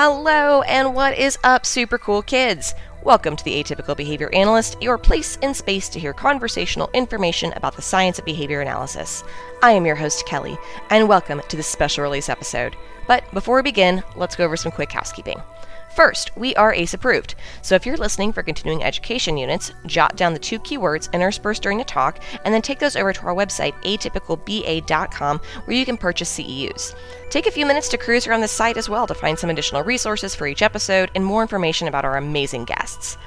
Hello, and what is up, super cool kids? Welcome to the Atypical Behavior Analyst, your place in space to hear conversational information about the science of behavior analysis. I am your host, Kelly, and welcome to this special release episode. But before we begin, let's go over some quick housekeeping. First, we are ACE approved, so if you're listening for continuing education units, jot down the two keywords interspersed during the talk and then take those over to our website, atypicalba.com, where you can purchase CEUs. Take a few minutes to cruise around the site as well to find some additional resources for each episode and more information about our amazing guests.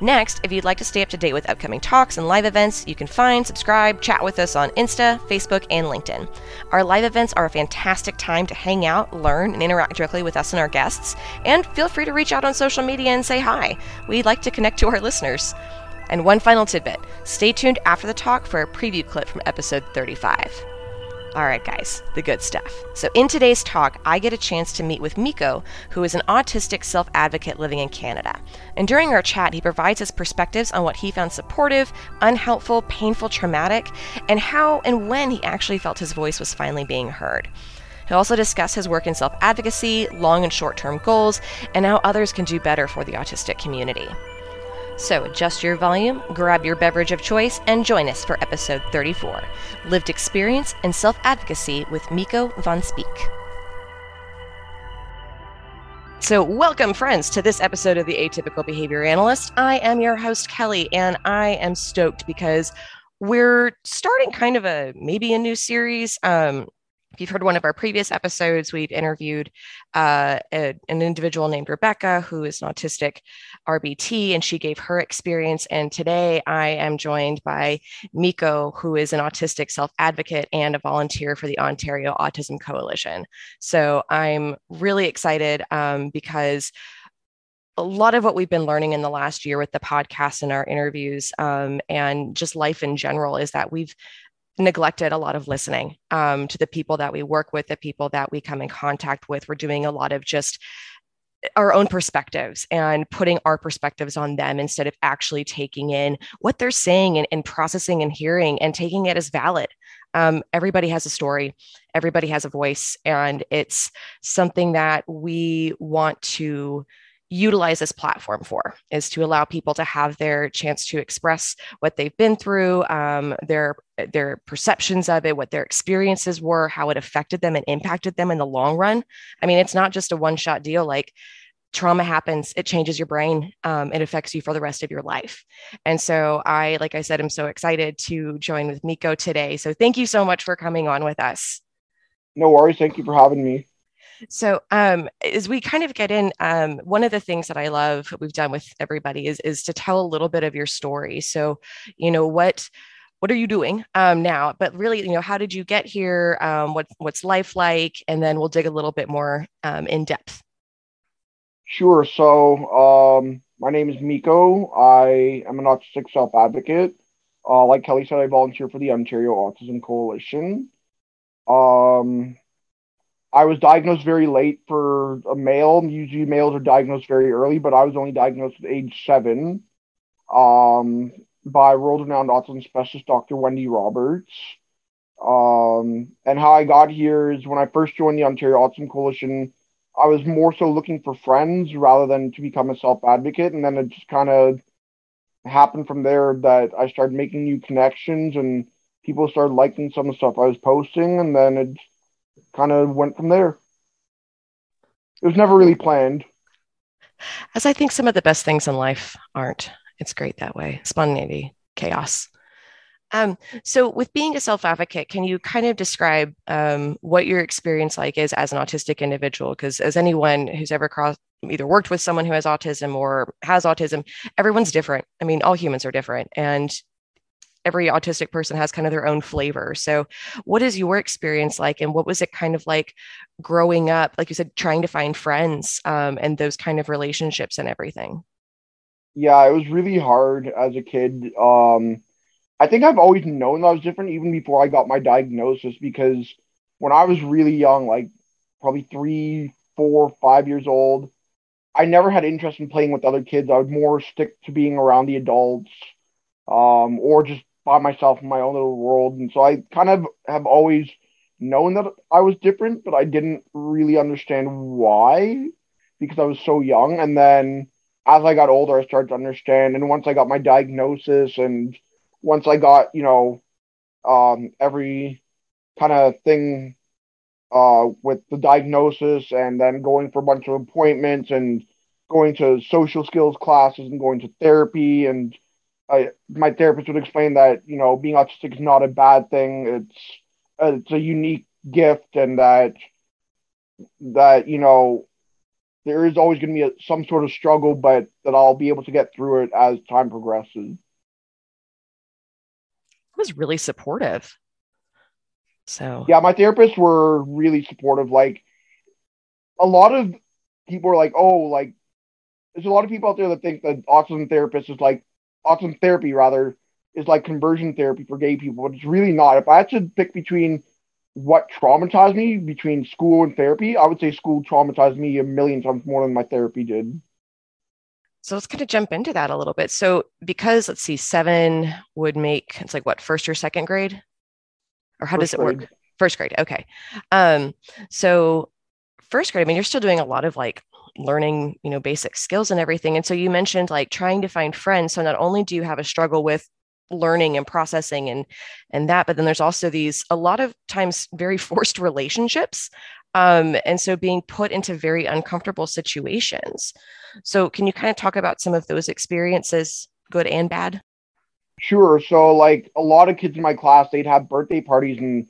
Next, if you'd like to stay up to date with upcoming talks and live events, you can find, subscribe, chat with us on Insta, Facebook, and LinkedIn. Our live events are a fantastic time to hang out, learn, and interact directly with us and our guests. And feel free to reach out on social media and say hi. We'd like to connect to our listeners. And one final tidbit stay tuned after the talk for a preview clip from episode 35. All right, guys, the good stuff. So, in today's talk, I get a chance to meet with Miko, who is an autistic self advocate living in Canada. And during our chat, he provides his perspectives on what he found supportive, unhelpful, painful, traumatic, and how and when he actually felt his voice was finally being heard. He'll also discuss his work in self advocacy, long and short term goals, and how others can do better for the autistic community. So adjust your volume, grab your beverage of choice, and join us for episode 34 Lived Experience and Self Advocacy with Miko Van Speek. So, welcome, friends, to this episode of the Atypical Behavior Analyst. I am your host, Kelly, and I am stoked because we're starting kind of a maybe a new series. Um, if you've heard one of our previous episodes, we've interviewed uh, a, an individual named Rebecca, who is an autistic RBT, and she gave her experience. And today I am joined by Miko, who is an autistic self advocate and a volunteer for the Ontario Autism Coalition. So I'm really excited um, because a lot of what we've been learning in the last year with the podcast and our interviews um, and just life in general is that we've neglected a lot of listening um, to the people that we work with, the people that we come in contact with. We're doing a lot of just our own perspectives and putting our perspectives on them instead of actually taking in what they're saying and, and processing and hearing and taking it as valid. Um, everybody has a story, everybody has a voice, and it's something that we want to utilize this platform for is to allow people to have their chance to express what they've been through um, their their perceptions of it what their experiences were how it affected them and impacted them in the long run. I mean it's not just a one shot deal like trauma happens it changes your brain um, it affects you for the rest of your life. And so i like i said i'm so excited to join with miko today. So thank you so much for coming on with us. No worries. Thank you for having me so, um, as we kind of get in, um, one of the things that I love we've done with everybody is is to tell a little bit of your story. So, you know what what are you doing um, now? But really, you know, how did you get here? Um, what what's life like? And then we'll dig a little bit more um, in depth. Sure. So, um, my name is Miko. I am an autistic self advocate. Uh, like Kelly said, I volunteer for the Ontario Autism Coalition. Um, I was diagnosed very late for a male. Usually males are diagnosed very early, but I was only diagnosed at age seven um, by world-renowned autism specialist Dr. Wendy Roberts. Um, and how I got here is when I first joined the Ontario Autism Coalition, I was more so looking for friends rather than to become a self-advocate. And then it just kind of happened from there that I started making new connections and people started liking some of the stuff I was posting. And then it kind of went from there. It was never really planned. As I think some of the best things in life aren't. It's great that way. Spontaneity, chaos. Um, so, with being a self advocate, can you kind of describe um, what your experience like is as an autistic individual? Because as anyone who's ever crossed, either worked with someone who has autism or has autism, everyone's different. I mean, all humans are different, and every autistic person has kind of their own flavor. So, what is your experience like, and what was it kind of like growing up? Like you said, trying to find friends um, and those kind of relationships and everything. Yeah, it was really hard as a kid. Um, I think I've always known that I was different, even before I got my diagnosis, because when I was really young, like probably three, four, five years old, I never had interest in playing with other kids. I would more stick to being around the adults um, or just by myself in my own little world. And so I kind of have always known that I was different, but I didn't really understand why because I was so young. And then as I got older, I started to understand. And once I got my diagnosis and once I got, you know, um, every kind of thing uh, with the diagnosis and then going for a bunch of appointments and going to social skills classes and going to therapy and I, my therapist would explain that you know being autistic is not a bad thing. It's uh, it's a unique gift and that that you know there is always going to be a, some sort of struggle but that I'll be able to get through it as time progresses. It was really supportive. So. Yeah, my therapists were really supportive. Like a lot of people are like, oh, like there's a lot of people out there that think that autism therapist is like autism therapy rather is like conversion therapy for gay people, but it's really not. If I had to pick between what traumatized me between school and therapy, I would say school traumatized me a million times more than my therapy did. So let's kind of jump into that a little bit. So because let's see, seven would make it's like what first or second grade? or how first does it grade. work? First grade. Okay. Um, so first grade, I mean, you're still doing a lot of like learning, you know, basic skills and everything. And so you mentioned like trying to find friends. So not only do you have a struggle with learning and processing and and that, but then there's also these a lot of times very forced relationships. Um, and so being put into very uncomfortable situations. So can you kind of talk about some of those experiences, good and bad? Sure. So like a lot of kids in my class, they'd have birthday parties and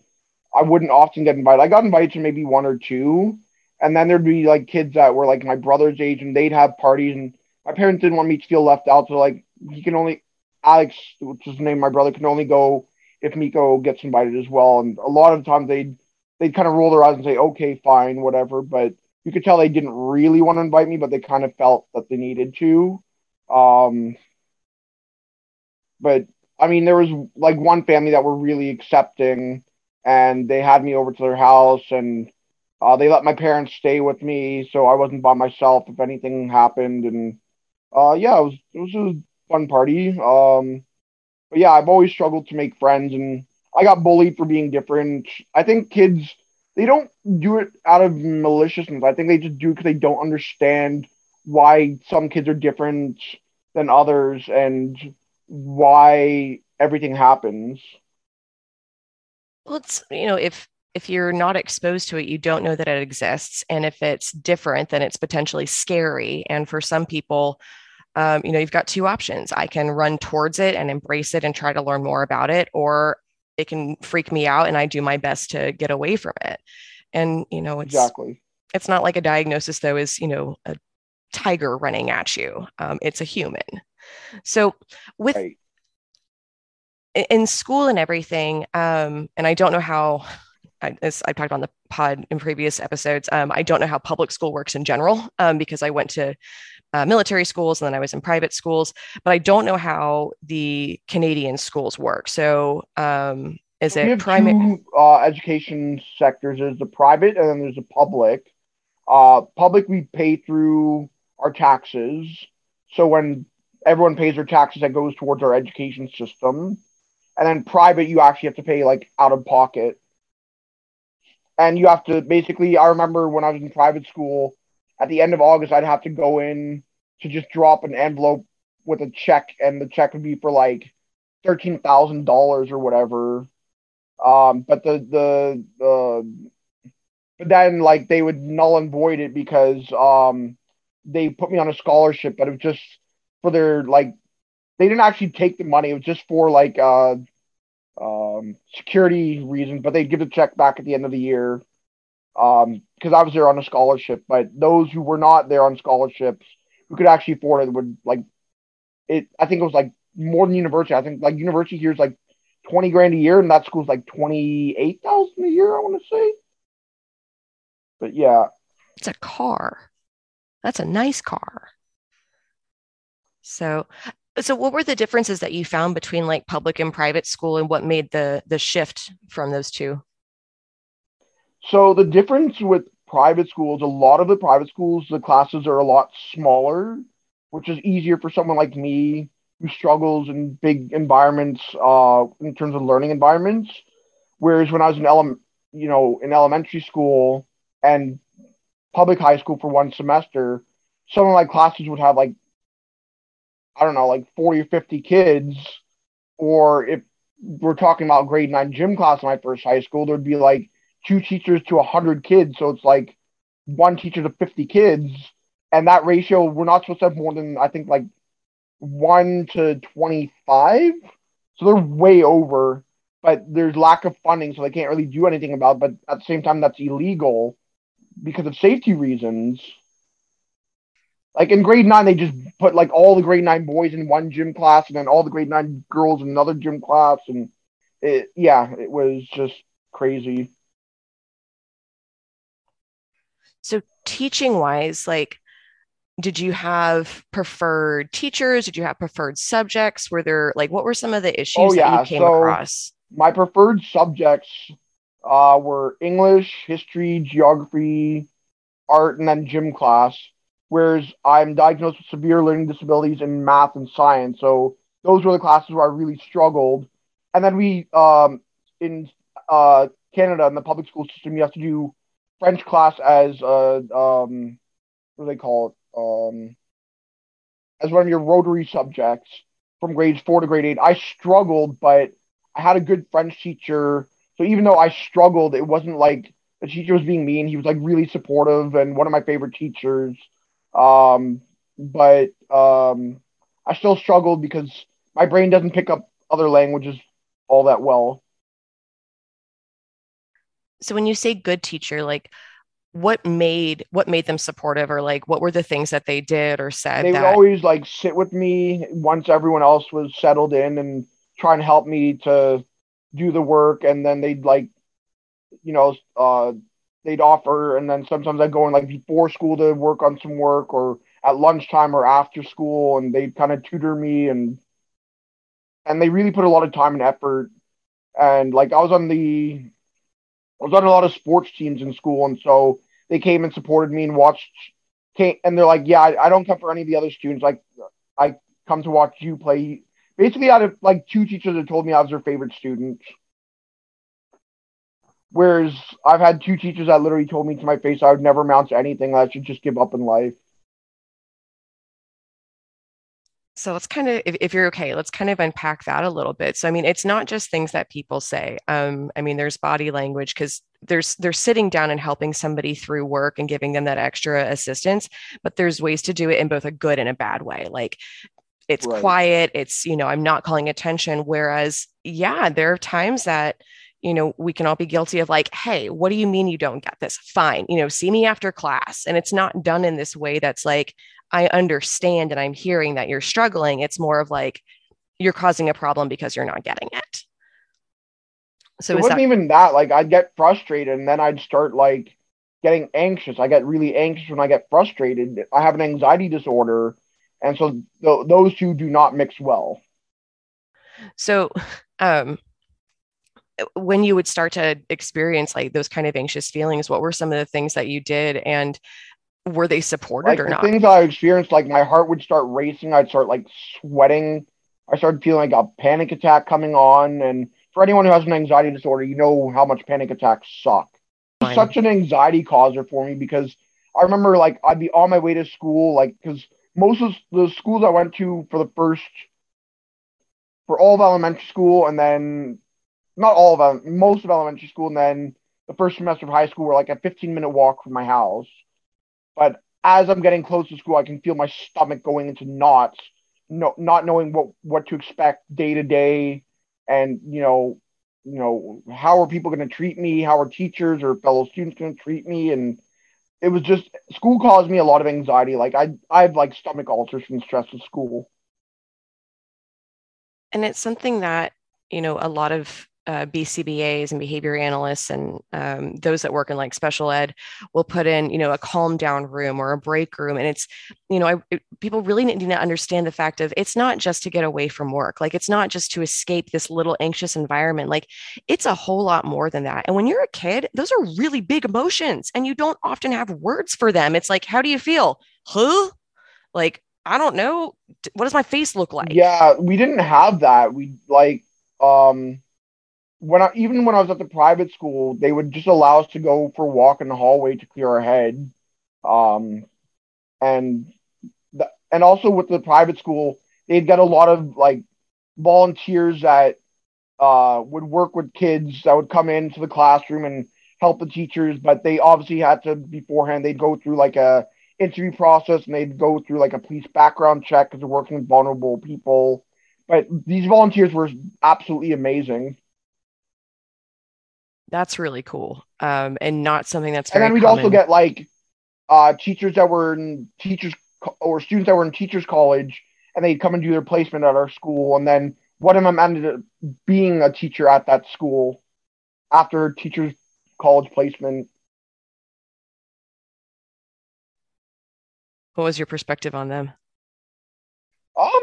I wouldn't often get invited. I got invited to maybe one or two. And then there'd be like kids that were like my brother's age and they'd have parties and my parents didn't want me to feel left out. So like he can only Alex, which is the name my brother, can only go if Miko gets invited as well. And a lot of the times they'd they'd kind of roll their eyes and say, okay, fine, whatever. But you could tell they didn't really want to invite me, but they kind of felt that they needed to. Um, but I mean, there was like one family that were really accepting, and they had me over to their house, and uh, they let my parents stay with me, so I wasn't by myself if anything happened. And uh, yeah, it was it was a fun party. Um, but yeah, I've always struggled to make friends, and I got bullied for being different. I think kids they don't do it out of maliciousness. I think they just do because they don't understand why some kids are different than others, and why everything happens. Well, it's you know if if you're not exposed to it, you don't know that it exists, and if it's different, then it's potentially scary. And for some people, um, you know, you've got two options. I can run towards it and embrace it and try to learn more about it, or it can freak me out, and I do my best to get away from it. And you know, it's exactly. It's not like a diagnosis, though, is you know a tiger running at you. Um, it's a human. So with right. in school and everything, um, and I don't know how I, as I talked on the pod in previous episodes, um, I don't know how public school works in general um, because I went to uh, military schools and then I was in private schools, but I don't know how the Canadian schools work. So, um, is it primary? Uh, education sectors. There's the private and then there's the public. Uh, public we pay through our taxes. So when everyone pays their taxes that goes towards our education system. And then private, you actually have to pay like out of pocket. And you have to basically, I remember when I was in private school, at the end of August, I'd have to go in to just drop an envelope with a check, and the check would be for like thirteen thousand dollars or whatever. Um, but the the the but then like they would null and void it because um they put me on a scholarship, but it was just for their like they didn't actually take the money. It was just for like uh, um, security reasons, but they'd give the check back at the end of the year because um, I was there on a scholarship. But those who were not there on scholarships, who could actually afford it, would like it. I think it was like more than university. I think like university here is like twenty grand a year, and that school's like twenty eight thousand a year. I want to say. But yeah, it's a car. That's a nice car. So, so what were the differences that you found between like public and private school, and what made the the shift from those two? So the difference with private schools, a lot of the private schools, the classes are a lot smaller, which is easier for someone like me who struggles in big environments, uh, in terms of learning environments. Whereas when I was in ele- you know, in elementary school, and public high school for one semester, some of my classes would have like I don't know, like 40 or 50 kids. Or if we're talking about grade nine gym class in my first high school, there'd be like two teachers to 100 kids. So it's like one teacher to 50 kids. And that ratio, we're not supposed to have more than, I think, like one to 25. So they're way over, but there's lack of funding. So they can't really do anything about it. But at the same time, that's illegal because of safety reasons. Like in grade nine, they just put like all the grade nine boys in one gym class, and then all the grade nine girls in another gym class, and it yeah, it was just crazy. So teaching wise, like did you have preferred teachers? Did you have preferred subjects? Were there like what were some of the issues oh, yeah. that you came so across? My preferred subjects uh, were English, history, geography, art, and then gym class whereas I'm diagnosed with severe learning disabilities in math and science. So those were the classes where I really struggled. And then we, um, in uh, Canada, in the public school system, you have to do French class as a, um, what do they call it? Um, as one of your rotary subjects from grades four to grade eight. I struggled, but I had a good French teacher. So even though I struggled, it wasn't like the teacher was being mean. He was like really supportive and one of my favorite teachers. Um, but um, I still struggled because my brain doesn't pick up other languages all that well. So when you say good teacher, like what made what made them supportive or like what were the things that they did or said they that... would always like sit with me once everyone else was settled in and try and help me to do the work and then they'd like you know uh they'd offer, and then sometimes I'd go in like before school to work on some work, or at lunchtime or after school, and they'd kind of tutor me, and and they really put a lot of time and effort. And like I was on the, I was on a lot of sports teams in school, and so they came and supported me and watched. Came, and they're like, yeah, I, I don't come for any of the other students. Like, I come to watch you play. Basically, out of like two teachers that told me I was their favorite student. Whereas I've had two teachers that literally told me to my face I would never amount to anything. I should just give up in life. So let's kind of, if, if, you're okay, let's kind of unpack that a little bit. So I mean, it's not just things that people say. Um, I mean, there's body language because there's they're sitting down and helping somebody through work and giving them that extra assistance. But there's ways to do it in both a good and a bad way. Like it's right. quiet. It's you know, I'm not calling attention. Whereas, yeah, there are times that you know, we can all be guilty of like, hey, what do you mean you don't get this? Fine, you know, see me after class. And it's not done in this way that's like, I understand and I'm hearing that you're struggling. It's more of like, you're causing a problem because you're not getting it. So it wasn't that- even that. Like, I'd get frustrated and then I'd start like getting anxious. I get really anxious when I get frustrated. I have an anxiety disorder. And so th- those two do not mix well. So, um, Uh, when you would start to experience like those kind of anxious feelings what were some of the things that you did and were they supported like or the not things i experienced like my heart would start racing i'd start like sweating i started feeling like a panic attack coming on and for anyone who has an anxiety disorder you know how much panic attacks suck Fine. such an anxiety causer for me because i remember like i'd be on my way to school like because most of the schools i went to for the first for all of elementary school and then not all of them, most of elementary school, and then the first semester of high school were like a 15 minute walk from my house. But as I'm getting close to school, I can feel my stomach going into knots, no, not knowing what what to expect day to day, and you know, you know, how are people going to treat me? How are teachers or fellow students going to treat me? And it was just school caused me a lot of anxiety. Like I, I have like stomach ulcers from stress of school. And it's something that you know a lot of uh, BCBAs and behavior analysts and um, those that work in like special ed will put in, you know, a calm down room or a break room. And it's, you know, I, it, people really need to understand the fact of it's not just to get away from work. Like it's not just to escape this little anxious environment. Like it's a whole lot more than that. And when you're a kid, those are really big emotions and you don't often have words for them. It's like, how do you feel? Huh? Like, I don't know. What does my face look like? Yeah, we didn't have that. We like, um, when I, even when I was at the private school, they would just allow us to go for a walk in the hallway to clear our head. Um, and the, and also with the private school, they'd get a lot of like volunteers that uh, would work with kids that would come into the classroom and help the teachers, but they obviously had to beforehand. They'd go through like a interview process and they'd go through like a police background check because they're working with vulnerable people. But these volunteers were absolutely amazing. That's really cool, um, and not something that's. and then we'd common. also get like uh, teachers that were in teachers or students that were in teachers college, and they'd come and do their placement at our school, and then one of them ended up being a teacher at that school after teachers college placement. What was your perspective on them? Um,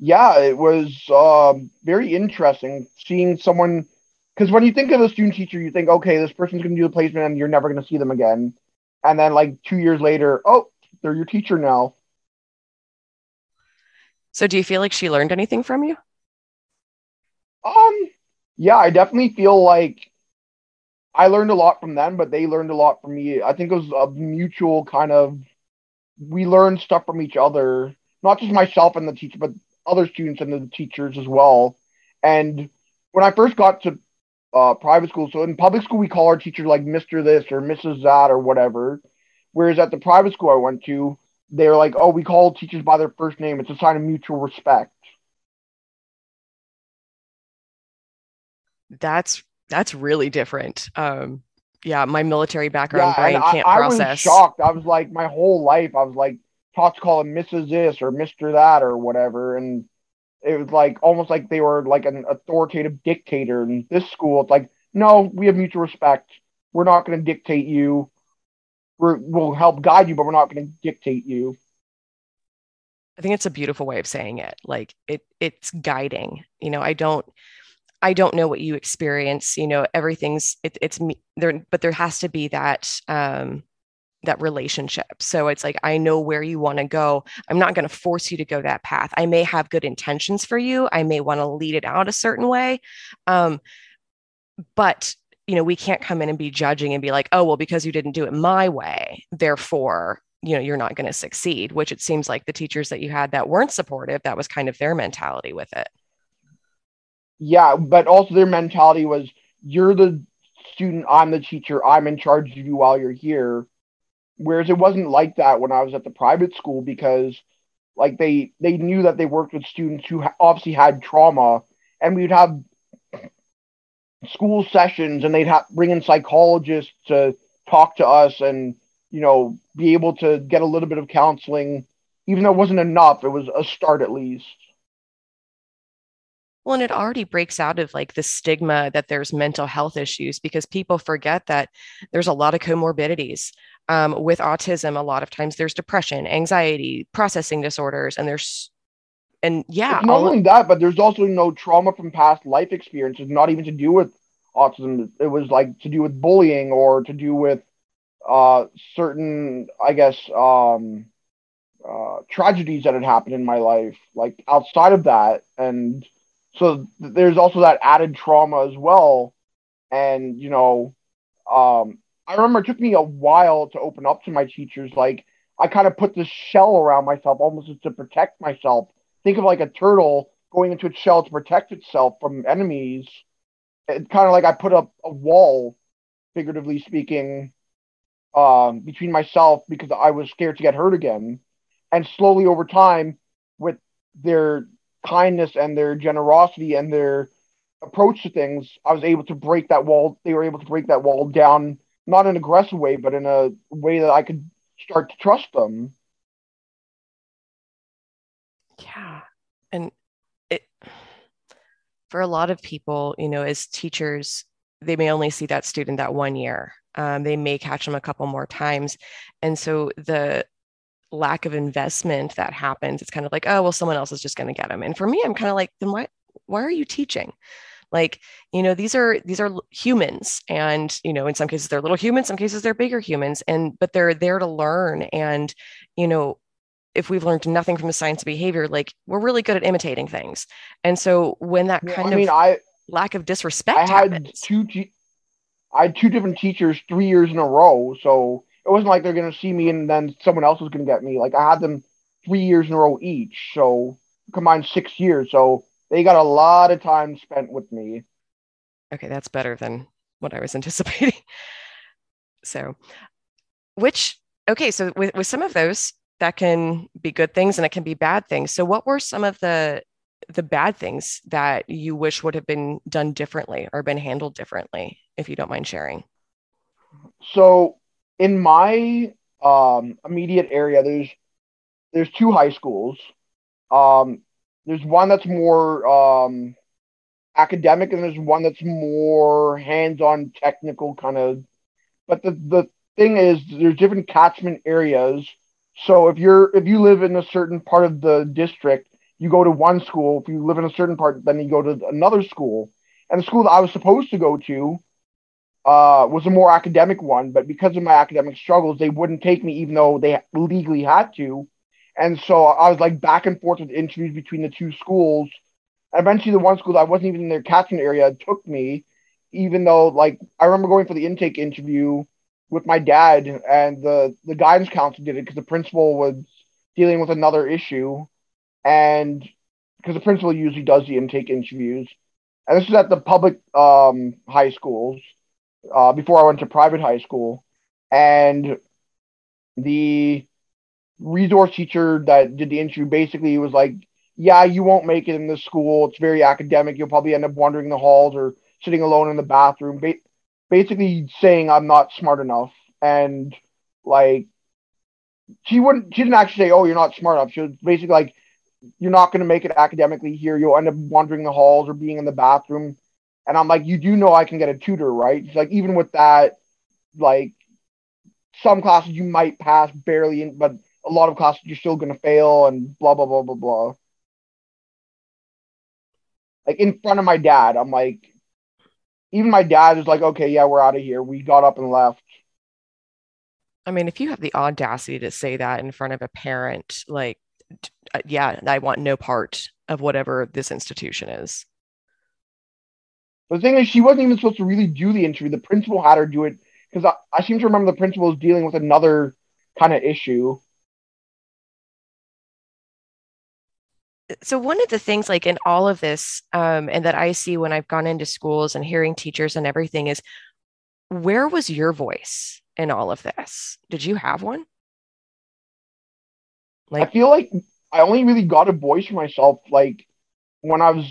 yeah, it was um, very interesting seeing someone because when you think of a student teacher, you think, okay, this person's going to do the placement and you're never going to see them again. And then, like two years later, oh, they're your teacher now. So, do you feel like she learned anything from you? Um, yeah, I definitely feel like I learned a lot from them, but they learned a lot from me. I think it was a mutual kind of we learned stuff from each other, not just myself and the teacher, but other students and the teachers as well. And when I first got to uh, private school, so in public school we call our teacher like Mister this or Mrs. that or whatever, whereas at the private school I went to, they're like, oh, we call teachers by their first name. It's a sign of mutual respect. That's that's really different. Um, yeah, my military background yeah, brain can't I, process. I was shocked. I was like, my whole life, I was like taught to call him Mrs. This or Mister That or whatever, and it was like almost like they were like an authoritative dictator. In this school, it's like, no, we have mutual respect. We're not going to dictate you. We're, we'll help guide you, but we're not going to dictate you. I think it's a beautiful way of saying it. Like it, it's guiding. You know, I don't I don't know what you experience. You know, everything's it, it's me there, but there has to be that um, that relationship. So it's like I know where you want to go. I'm not going to force you to go that path. I may have good intentions for you. I may want to lead it out a certain way, um, but you know, we can't come in and be judging and be like, oh, well, because you didn't do it my way, therefore you know you're not going to succeed which it seems like the teachers that you had that weren't supportive that was kind of their mentality with it yeah, but also their mentality was you're the student, I'm the teacher, I'm in charge of you while you're here. Whereas it wasn't like that when I was at the private school because like they they knew that they worked with students who obviously had trauma and we'd have school sessions and they'd have bring in psychologists to talk to us and you know be able to get a little bit of counseling. Even though it wasn't enough it was a start at least well, and it already breaks out of like the stigma that there's mental health issues because people forget that there's a lot of comorbidities um, with autism. A lot of times there's depression, anxiety, processing disorders, and there's and yeah, it's not only that, but there's also no trauma from past life experiences, not even to do with autism. It was like to do with bullying or to do with uh, certain, I guess, um, uh, tragedies that had happened in my life, like outside of that, and so there's also that added trauma as well. And, you know, um, I remember it took me a while to open up to my teachers. Like, I kind of put this shell around myself almost to protect myself. Think of like a turtle going into its shell to protect itself from enemies. It's kind of like I put up a wall, figuratively speaking, um, between myself because I was scared to get hurt again. And slowly over time, with their kindness and their generosity and their approach to things, I was able to break that wall. They were able to break that wall down, not in an aggressive way, but in a way that I could start to trust them. Yeah. And it, for a lot of people, you know, as teachers, they may only see that student that one year. Um, they may catch them a couple more times. And so the lack of investment that happens, it's kind of like, oh, well, someone else is just going to get them. And for me, I'm kind of like, then why, why are you teaching? Like, you know, these are these are humans, and you know, in some cases they're little humans, some cases they're bigger humans, and but they're there to learn. And you know, if we've learned nothing from the science of behavior, like we're really good at imitating things. And so when that kind I mean, of I, lack of disrespect I had happens, two, te- I had two different teachers three years in a row, so it wasn't like they're gonna see me and then someone else was gonna get me. Like I had them three years in a row each, so combined six years. So they got a lot of time spent with me. Okay, that's better than what I was anticipating. so, which okay, so with with some of those that can be good things and it can be bad things. So, what were some of the the bad things that you wish would have been done differently or been handled differently, if you don't mind sharing? So, in my um, immediate area, there's there's two high schools. Um, there's one that's more um, academic, and there's one that's more hands-on, technical kind of. But the the thing is, there's different catchment areas. So if you're if you live in a certain part of the district, you go to one school. If you live in a certain part, then you go to another school. And the school that I was supposed to go to uh, was a more academic one, but because of my academic struggles, they wouldn't take me, even though they legally had to. And so I was like back and forth with interviews between the two schools. Eventually, the one school that wasn't even in their catchment area took me, even though like I remember going for the intake interview with my dad, and the the guidance counselor did it because the principal was dealing with another issue, and because the principal usually does the intake interviews, and this is at the public um, high schools uh, before I went to private high school, and the resource teacher that did the interview basically was like, "Yeah, you won't make it in this school. It's very academic. You'll probably end up wandering the halls or sitting alone in the bathroom." Ba- basically saying I'm not smart enough, and like she wouldn't. She didn't actually say, "Oh, you're not smart enough." She was basically like, "You're not going to make it academically here. You'll end up wandering the halls or being in the bathroom." And I'm like, "You do know I can get a tutor, right?" She's like, "Even with that, like." Some classes you might pass barely, in, but a lot of classes you're still to fail and blah blah blah blah blah like in front of my dad i'm like even my dad is like okay yeah we're out of here we got up and left i mean if you have the audacity to say that in front of a parent like uh, yeah i want no part of whatever this institution is the thing is she wasn't even supposed to really do the interview. The principal had her do it because I, I seem to remember the principal was dealing with another kind of issue. So one of the things like in all of this um, and that i see when i've gone into schools and hearing teachers and everything is where was your voice in all of this? Did you have one? Like i feel like i only really got a voice for myself like when i was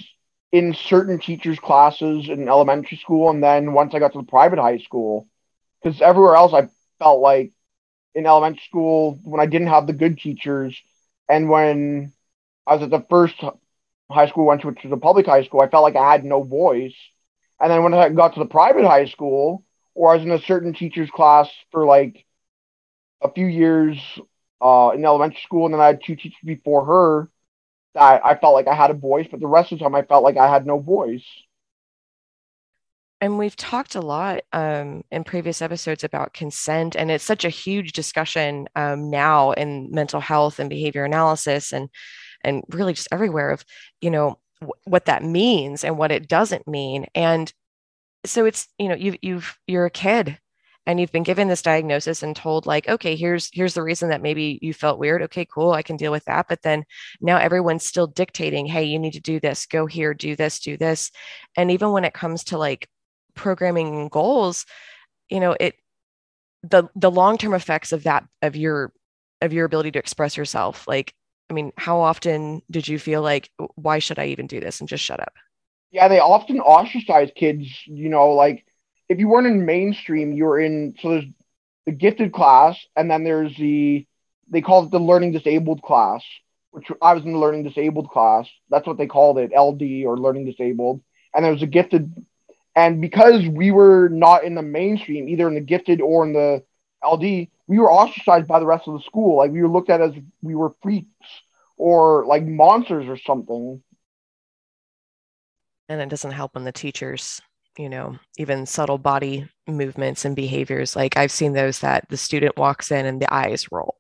in certain teachers classes in elementary school and then once i got to the private high school because everywhere else i felt like in elementary school when i didn't have the good teachers and when I was at the first high school I went to, which was a public high school. I felt like I had no voice. And then when I got to the private high school, or I was in a certain teacher's class for like a few years uh, in elementary school, and then I had two teachers before her, that I felt like I had a voice, but the rest of the time I felt like I had no voice. And we've talked a lot um, in previous episodes about consent, and it's such a huge discussion um, now in mental health and behavior analysis. And and really just everywhere of you know w- what that means and what it doesn't mean and so it's you know you've you've you're a kid and you've been given this diagnosis and told like okay here's here's the reason that maybe you felt weird. Okay cool i can deal with that. But then now everyone's still dictating hey you need to do this. Go here do this do this. And even when it comes to like programming goals you know it the the long-term effects of that of your of your ability to express yourself like I mean, how often did you feel like, why should I even do this and just shut up? Yeah, they often ostracize kids, you know, like if you weren't in mainstream, you were in, so there's the gifted class, and then there's the, they call it the learning disabled class, which I was in the learning disabled class. That's what they called it, LD or learning disabled. And there was a gifted, and because we were not in the mainstream, either in the gifted or in the LD, we were ostracized by the rest of the school. Like we were looked at as we were freaks or like monsters or something. And it doesn't help when the teachers, you know, even subtle body movements and behaviors. Like I've seen those that the student walks in and the eyes roll,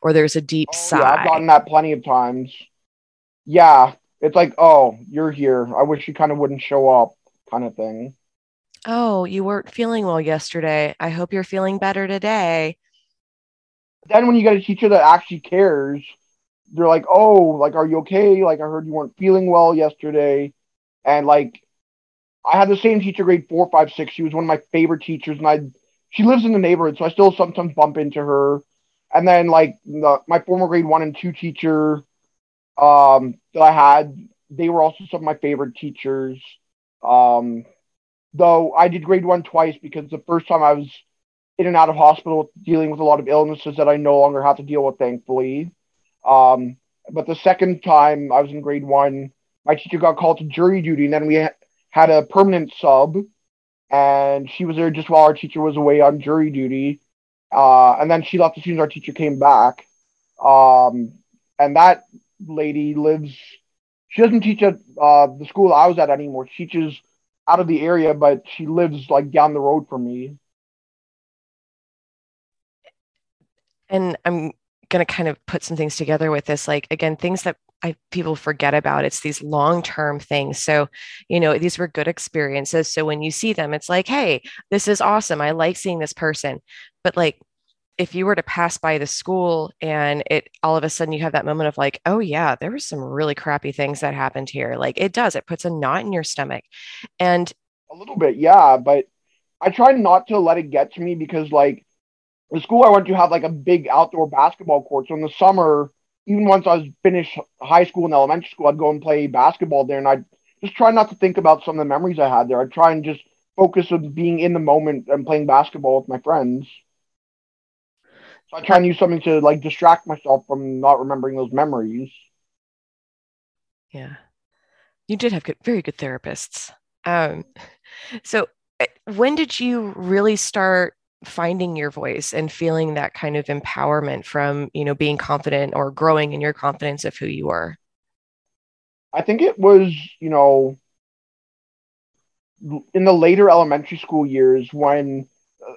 or there's a deep oh, sigh. Yeah, I've gotten that plenty of times. Yeah, it's like, oh, you're here. I wish you kind of wouldn't show up, kind of thing. Oh, you weren't feeling well yesterday. I hope you're feeling better today. Then when you get a teacher that actually cares, they're like, "Oh, like, are you okay? Like, I heard you weren't feeling well yesterday," and like, I had the same teacher grade four, five, six. She was one of my favorite teachers, and I she lives in the neighborhood, so I still sometimes bump into her. And then like the, my former grade one and two teacher um, that I had, they were also some of my favorite teachers. Um, though I did grade one twice because the first time I was in and out of hospital dealing with a lot of illnesses that I no longer have to deal with, thankfully. Um, but the second time I was in grade one, my teacher got called to jury duty, and then we had a permanent sub, and she was there just while our teacher was away on jury duty. Uh, and then she left as soon as our teacher came back. Um, and that lady lives, she doesn't teach at uh, the school I was at anymore. She teaches out of the area, but she lives like down the road from me. And I'm going to kind of put some things together with this. Like, again, things that I, people forget about. It's these long term things. So, you know, these were good experiences. So when you see them, it's like, hey, this is awesome. I like seeing this person. But like, if you were to pass by the school and it all of a sudden you have that moment of like, oh yeah, there were some really crappy things that happened here. Like it does, it puts a knot in your stomach. And a little bit, yeah. But I try not to let it get to me because like the school I went to had like a big outdoor basketball court. So in the summer, even once I was finished high school and elementary school, I'd go and play basketball there, and I'd just try not to think about some of the memories I had there. I'd try and just focus on being in the moment and playing basketball with my friends. So I try and use something to like distract myself from not remembering those memories. Yeah, you did have good, very good therapists. Um, so eh, when did you really start finding your voice and feeling that kind of empowerment from you know being confident or growing in your confidence of who you are? I think it was you know in the later elementary school years when uh,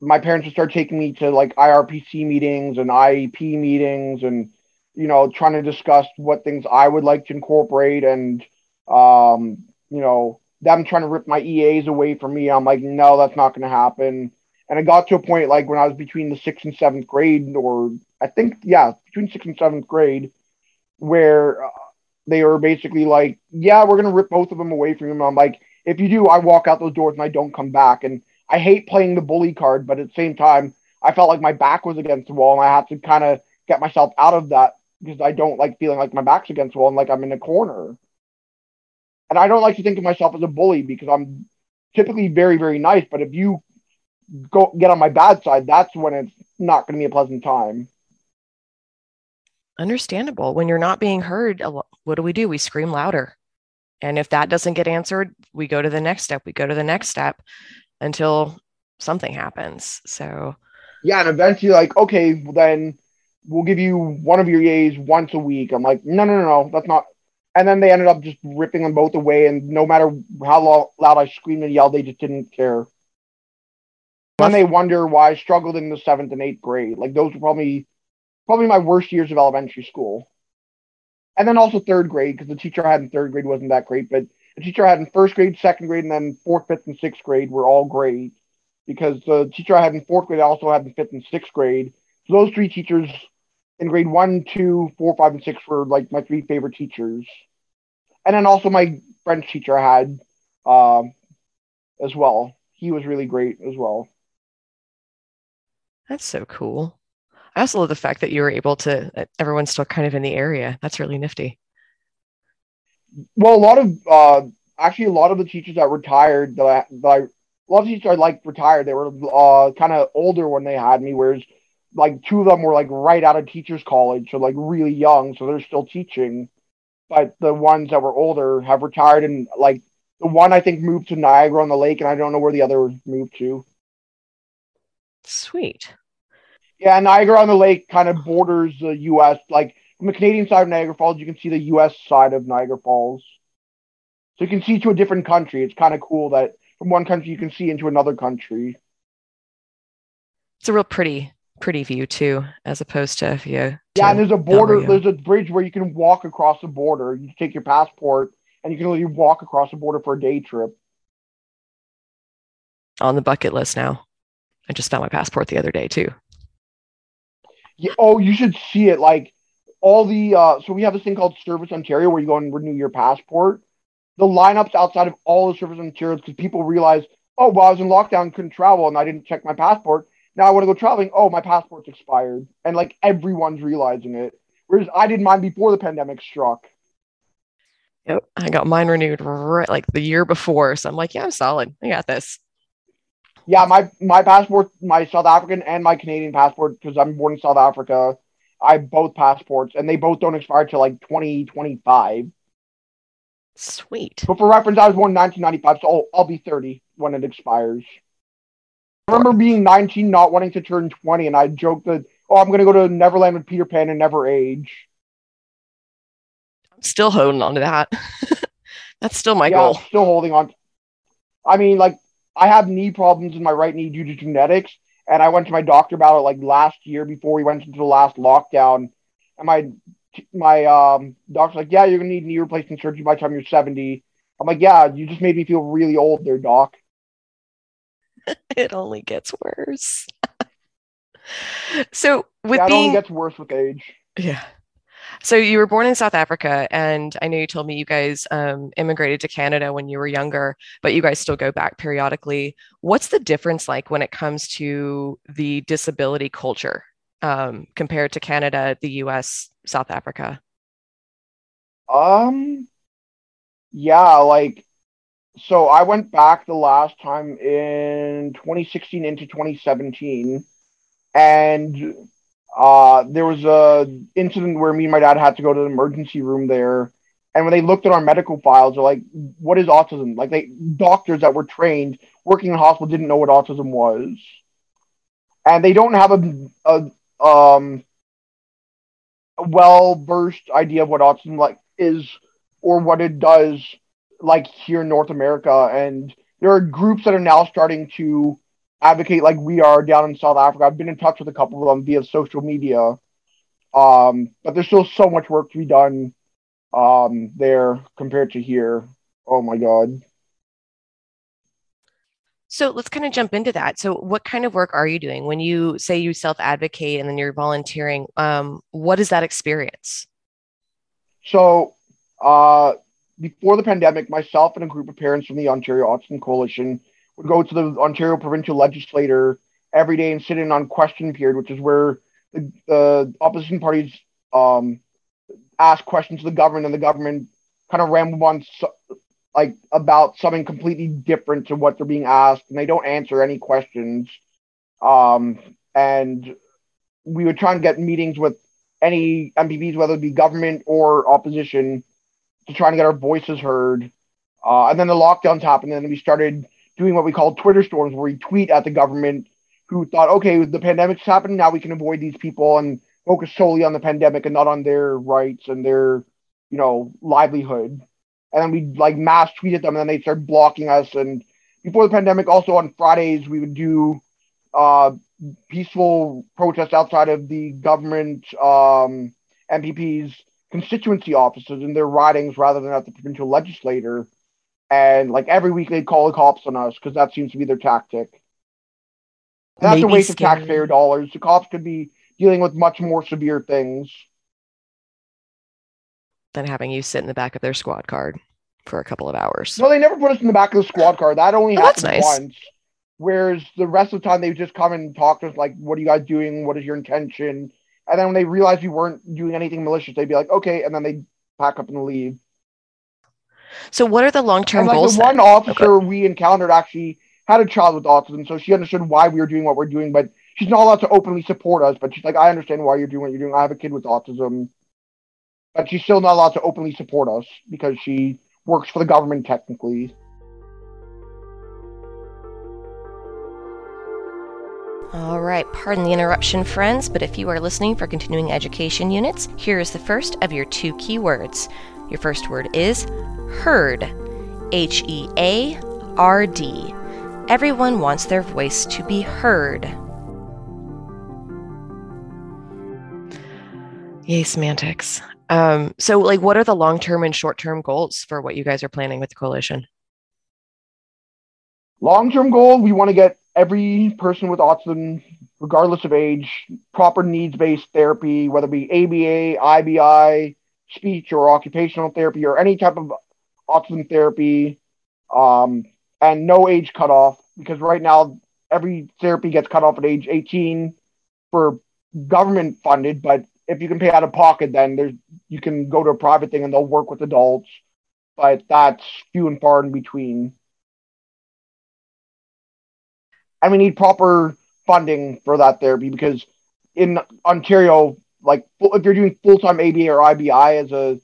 my parents would start taking me to like IPRC meetings and iep meetings and you know trying to discuss what things i would like to incorporate and um you know them trying to rip my EAs away from me. I'm like no that's not going to happen and I got to a point like when I was between the sixth and seventh grade, or I think, yeah, between sixth and seventh grade, where uh, they were basically like, yeah, we're going to rip both of them away from him. I'm like, if you do, I walk out those doors and I don't come back. And I hate playing the bully card, but at the same time, I felt like my back was against the wall and I had to kind of get myself out of that because I don't like feeling like my back's against the wall and like I'm in a corner. And I don't like to think of myself as a bully because I'm typically very, very nice. But if you go get on my bad side, that's when it's not going to be a pleasant time. Understandable. When you're not being heard, what do we do? We scream louder. And if that doesn't get answered, we go to the next step. We go to the next step until something happens. So, yeah. And eventually, like, okay, well, then we'll give you one of your EAs once a week. I'm like, no, no, no, no, that's not. And then they ended up just ripping them both away. And no matter how loud I screamed and yelled, they just didn't care then they wonder why I struggled in the seventh and eighth grade. Like those were probably probably my worst years of elementary school. And then also third grade, because the teacher I had in third grade wasn't that great, but the teacher I had in first grade, second grade, and then fourth, fifth, and sixth grade were all great. Because the teacher I had in fourth grade I also had in fifth and sixth grade. So those three teachers in grade one, two, four, five, and six were like my three favorite teachers. And then also my French teacher I had uh, as well. He was really great as well. That's so cool. I also love the fact that you were able to, everyone's still kind of in the area. That's really nifty. Well, a lot of, uh, actually, a lot of the teachers that retired, that I, that I a lot of teachers I like retired, they were uh, kind of older when they had me, whereas like two of them were like right out of teachers college, so like really young, so they're still teaching. But the ones that were older have retired, and like the one I think moved to Niagara on the Lake, and I don't know where the other moved to. Sweet. Yeah, Niagara on the Lake kind of borders the U.S. Like from the Canadian side of Niagara Falls, you can see the U.S. side of Niagara Falls. So you can see to a different country. It's kind of cool that from one country you can see into another country. It's a real pretty, pretty view too, as opposed to if you. Yeah, and there's a border. There's a bridge where you can walk across the border. You take your passport and you can only walk across the border for a day trip. On the bucket list now. I just found my passport the other day too. Yeah, oh, you should see it. Like all the uh, so we have this thing called Service Ontario where you go and renew your passport. The lineups outside of all the Service Ontario because people realize, oh, well, I was in lockdown, couldn't travel, and I didn't check my passport. Now I want to go traveling. Oh, my passport's expired, and like everyone's realizing it. Whereas I did mine before the pandemic struck. Yep, I got mine renewed right like the year before, so I'm like, yeah, I'm solid. I got this. Yeah, my my passport, my South African and my Canadian passport, because I'm born in South Africa. I have both passports, and they both don't expire till like 2025. Sweet. But for reference, I was born in 1995, so I'll, I'll be 30 when it expires. I remember being 19, not wanting to turn 20, and I joked that, oh, I'm going to go to Neverland with Peter Pan and never age. I'm still holding on to that. That's still my yeah, goal. Still holding on. I mean, like, I have knee problems in my right knee due to genetics, and I went to my doctor about it like last year before we went into the last lockdown. And my my um, doctor's like, "Yeah, you're gonna need knee replacement surgery by the time you're 70." I'm like, "Yeah, you just made me feel really old, there, doc." it only gets worse. so with yeah, it being only gets worse with age. Yeah. So you were born in South Africa, and I know you told me you guys um, immigrated to Canada when you were younger, but you guys still go back periodically. What's the difference like when it comes to the disability culture um, compared to Canada, the U.S., South Africa? Um, yeah, like so I went back the last time in 2016 into 2017, and uh, there was a incident where me and my dad had to go to the emergency room there. And when they looked at our medical files, they're like, "What is autism?" Like they doctors that were trained working in hospital didn't know what autism was, and they don't have a, a um well versed idea of what autism like is or what it does like here in North America. And there are groups that are now starting to advocate like we are down in South Africa. I've been in touch with a couple of them via social media. Um, but there's still so much work to be done um, there compared to here. Oh my God. So let's kind of jump into that. So, what kind of work are you doing when you say you self advocate and then you're volunteering? Um, what is that experience? So, uh, before the pandemic, myself and a group of parents from the Ontario Autism Coalition would go to the Ontario provincial legislator every day and sit in on question period, which is where the, opposition parties um, ask questions to the government and the government kind of ramble on like about something completely different to what they're being asked and they don't answer any questions um, and we would try and get meetings with any MPPs, whether it be government or opposition, to try and get our voices heard. Uh, and then the lockdowns happened, and we started doing what we call Twitter storms, where we tweet at the government who thought, okay, the pandemic's happening, now we can avoid these people and focus solely on the pandemic and not on their rights and their, you know, livelihood. And then we like mass tweet at them, and then they start blocking us. And before the pandemic, also on Fridays, we would do uh, peaceful protests outside of the government um, MPPs constituency offices in their ridings rather than at the provincial legislator. And like every week they'd call the cops on us because that seems to be their tactic. That's Maybe a waste scary. of taxpayer dollars. The cops could be dealing with much more severe things than having you sit in the back of their squad card for a couple of hours. No, they never put us in the back of the squad car. That only oh, happened nice. once. Whereas the rest of the time they would just come and talk to us like, "What are you guys doing? What is your intention?" And then when they realized we weren't doing anything malicious, they'd be like, "Okay," and then they pack up and leave. So, what are the long term like, goals? The one officer okay. we encountered actually had a child with autism, so she understood why we were doing what we're doing, but she's not allowed to openly support us. But she's like, I understand why you're doing what you're doing. I have a kid with autism, but she's still not allowed to openly support us because she works for the government technically. All right, pardon the interruption, friends, but if you are listening for continuing education units, here is the first of your two keywords. Your first word is heard. H E A R D. Everyone wants their voice to be heard. Yay, semantics. Um, so, like, what are the long term and short term goals for what you guys are planning with the coalition? Long term goal, we want to get every person with autism regardless of age, proper needs based therapy, whether it be ABA, IBI, speech or occupational therapy, or any type of autism therapy, um, and no age cutoff, because right now every therapy gets cut off at age 18 for government funded, but if you can pay out of pocket, then there's you can go to a private thing and they'll work with adults, but that's few and far in between. And we need proper funding for that therapy because in Ontario, like if you're doing full time ABA or IBI as a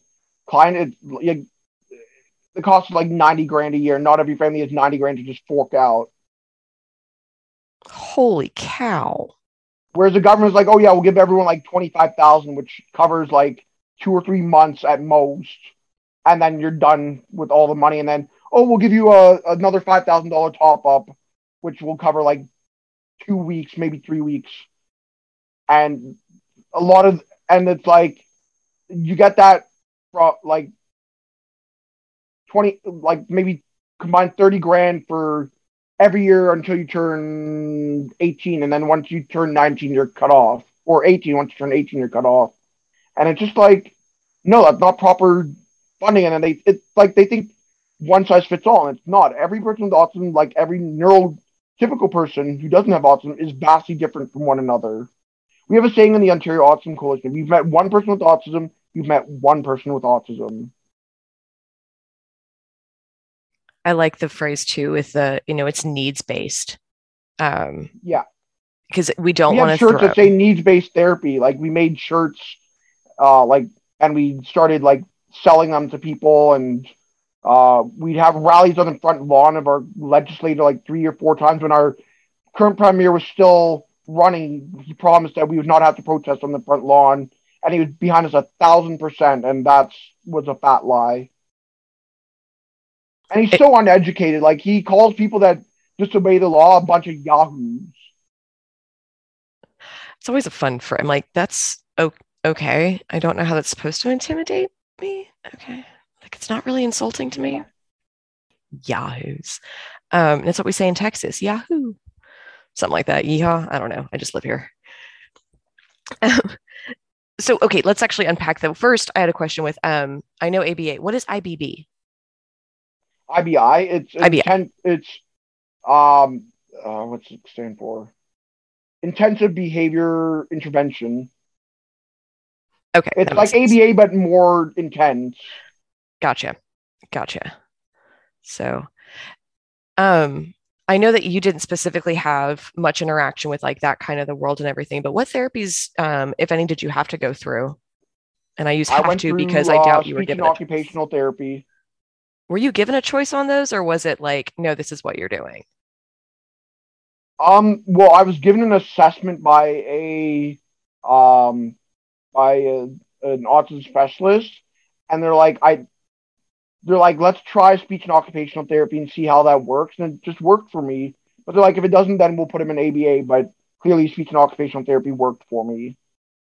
client, it, like, the cost is like ninety grand a year. Not every family has ninety grand to just fork out. Holy cow! Whereas the government's like, oh yeah, we'll give everyone like twenty five thousand, which covers like two or three months at most, and then you're done with all the money. And then oh, we'll give you a another five thousand dollar top up, which will cover like two weeks, maybe three weeks, and a lot of and it's like you get that from like twenty, like maybe combined thirty grand for every year until you turn 18 and then once you turn 19 you're cut off. Or 18 once you turn 18 you're cut off. And it's just like no that's not proper funding and then they it's like they think one size fits all and it's not. Every person with autism like every neurotypical person who doesn't have autism is vastly different from one another we have a saying in the ontario autism coalition if you've met one person with autism you've met one person with autism I like the phrase too with the, you know, it's needs based. Um, yeah. Because we don't want to shirts that say needs based therapy. Like we made shirts, uh, like, and we started like selling them to people and uh, we'd have rallies on the front lawn of our legislator like three or four times when our current premier was still running. He promised that we would not have to protest on the front lawn, and he was behind us a thousand percent, and that was a fat lie. And he's so uneducated. Like he calls people that disobey the law a bunch of yahoos. It's always a fun for. I'm like, that's okay. I don't know how that's supposed to intimidate me. Okay, like it's not really insulting to me. Yahoos. Um, that's what we say in Texas. Yahoo. Something like that. Yeehaw. I don't know. I just live here. Um, so okay, let's actually unpack them. First, I had a question with um, I know ABA. What is IBB? IBI. It's IBI. Intent, it's um uh, what's it stand for? Intensive behavior intervention. Okay. It's like sense. ABA but more intense. Gotcha. Gotcha. So um I know that you didn't specifically have much interaction with like that kind of the world and everything, but what therapies, um, if any, did you have to go through? And I use have I to through, because uh, I doubt you were given occupational therapy. Were you given a choice on those or was it like no this is what you're doing? Um well i was given an assessment by a um by a, an autism specialist and they're like i they're like let's try speech and occupational therapy and see how that works and it just worked for me but they're like if it doesn't then we'll put him in aba but clearly speech and occupational therapy worked for me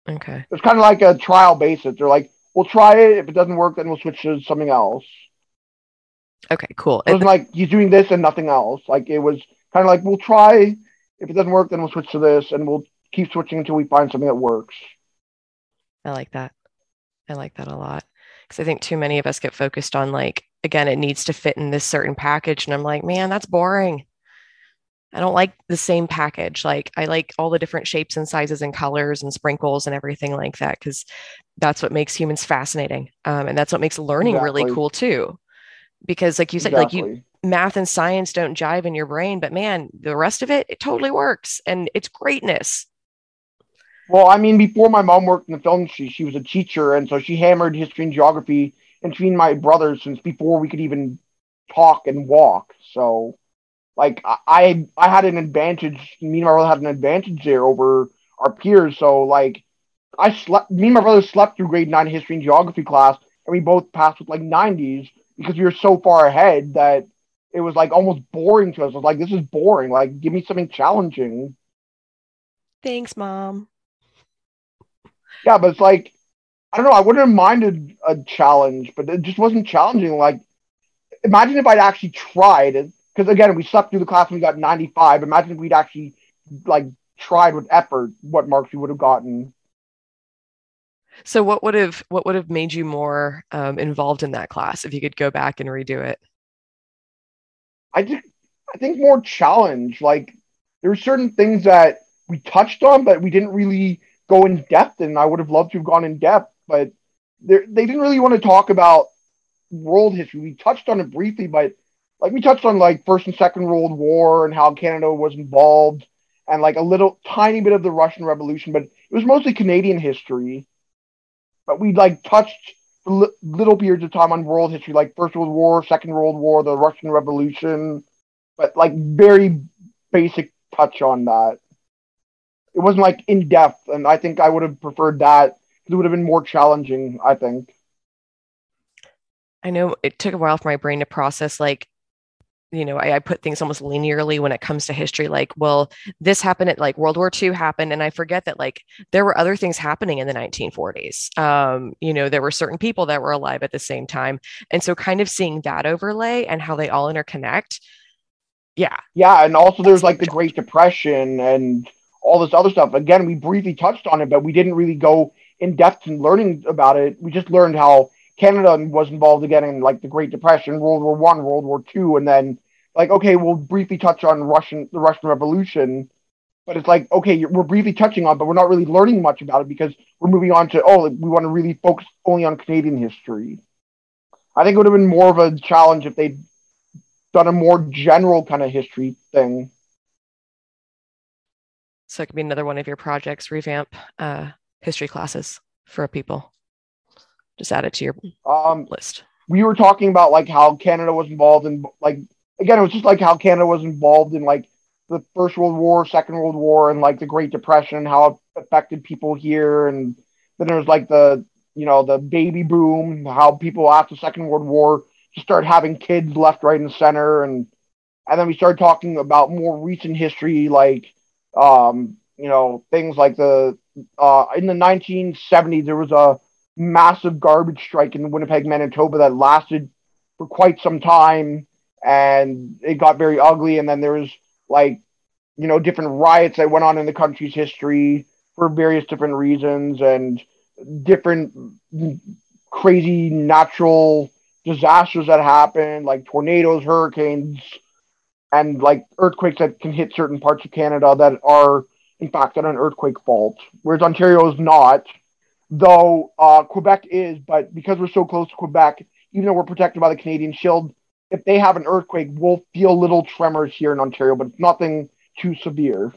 okay it's kind of like a trial basis they're like we'll try it if it doesn't work then we'll switch to something else Okay, cool. It wasn't like he's doing this and nothing else. Like it was kind of like we'll try. If it doesn't work, then we'll switch to this, and we'll keep switching until we find something that works. I like that. I like that a lot because I think too many of us get focused on like again, it needs to fit in this certain package, and I'm like, man, that's boring. I don't like the same package. Like I like all the different shapes and sizes and colors and sprinkles and everything like that because that's what makes humans fascinating, um, and that's what makes learning exactly. really cool too because like you said exactly. like you math and science don't jive in your brain but man the rest of it it totally works and it's greatness well i mean before my mom worked in the film industry she was a teacher and so she hammered history and geography between my brothers since before we could even talk and walk so like i i had an advantage me and my brother had an advantage there over our peers so like i slept me and my brother slept through grade nine history and geography class and we both passed with like 90s because we were so far ahead that it was like almost boring to us. I was like, this is boring. Like, give me something challenging. Thanks, mom. Yeah, but it's like, I don't know. I wouldn't have minded a challenge, but it just wasn't challenging. Like, imagine if I'd actually tried it. Because again, we slept through the class and we got 95. Imagine if we'd actually like tried with effort what marks we would have gotten. So what would have what would have made you more um, involved in that class if you could go back and redo it? I think I think more challenge. Like there were certain things that we touched on, but we didn't really go in depth. And I would have loved to have gone in depth, but they didn't really want to talk about world history. We touched on it briefly, but like we touched on like First and Second World War and how Canada was involved, and like a little tiny bit of the Russian Revolution, but it was mostly Canadian history. But we like touched little periods of time on world history, like First World War, Second World War, the Russian Revolution, but like very basic touch on that. It wasn't like in depth, and I think I would have preferred that because it would have been more challenging. I think. I know it took a while for my brain to process like you know, I, I, put things almost linearly when it comes to history. Like, well, this happened at like World War II happened, and I forget that like there were other things happening in the 1940s. Um, you know, there were certain people that were alive at the same time, and so kind of seeing that overlay and how they all interconnect. Yeah, yeah, and also there's like the Great Depression and all this other stuff. Again, we briefly touched on it, but we didn't really go in depth in learning about it. We just learned how Canada was involved again in like the Great Depression, World War One, World War Two, and then like okay, we'll briefly touch on Russian the Russian Revolution, but it's like okay, we're briefly touching on, but we're not really learning much about it because we're moving on to oh, we want to really focus only on Canadian history. I think it would have been more of a challenge if they'd done a more general kind of history thing. So it could be another one of your projects, revamp uh, history classes for people. Just add it to your um, list. We were talking about like how Canada was involved in like again, it was just like how Canada was involved in like the First World War, Second World War, and like the Great Depression, how it affected people here, and then there was like the you know the baby boom, how people after Second World War just started having kids left, right, and center, and and then we started talking about more recent history, like um, you know things like the uh, in the 1970s there was a massive garbage strike in Winnipeg, Manitoba that lasted for quite some time and it got very ugly. And then there was like, you know, different riots that went on in the country's history for various different reasons and different crazy natural disasters that happened, like tornadoes, hurricanes, and like earthquakes that can hit certain parts of Canada that are, in fact, on an earthquake fault, whereas Ontario is not though uh, Quebec is, but because we're so close to Quebec, even though we're protected by the Canadian Shield, if they have an earthquake, we'll feel little tremors here in Ontario, but nothing too severe.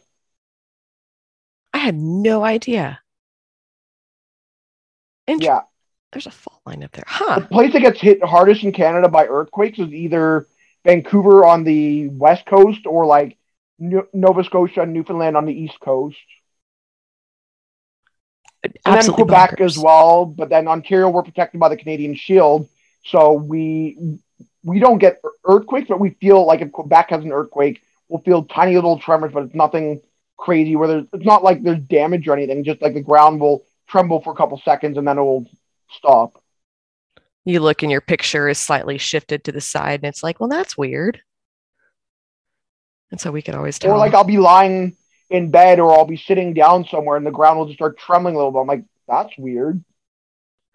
I had no idea. Int- yeah. There's a fault line up there. Huh. The place that gets hit hardest in Canada by earthquakes is either Vancouver on the west coast or like Nova Scotia and Newfoundland on the east coast and then Quebec bonkers. as well. But then Ontario, we're protected by the Canadian Shield, so we we don't get earthquakes, but we feel like if Quebec has an earthquake, we'll feel tiny little tremors, but it's nothing crazy. Where there's it's not like there's damage or anything. Just like the ground will tremble for a couple seconds and then it will stop. You look and your picture is slightly shifted to the side, and it's like, well, that's weird. And so we could always tell. Or like I'll be lying in bed or I'll be sitting down somewhere and the ground will just start trembling a little bit. I'm like, that's weird.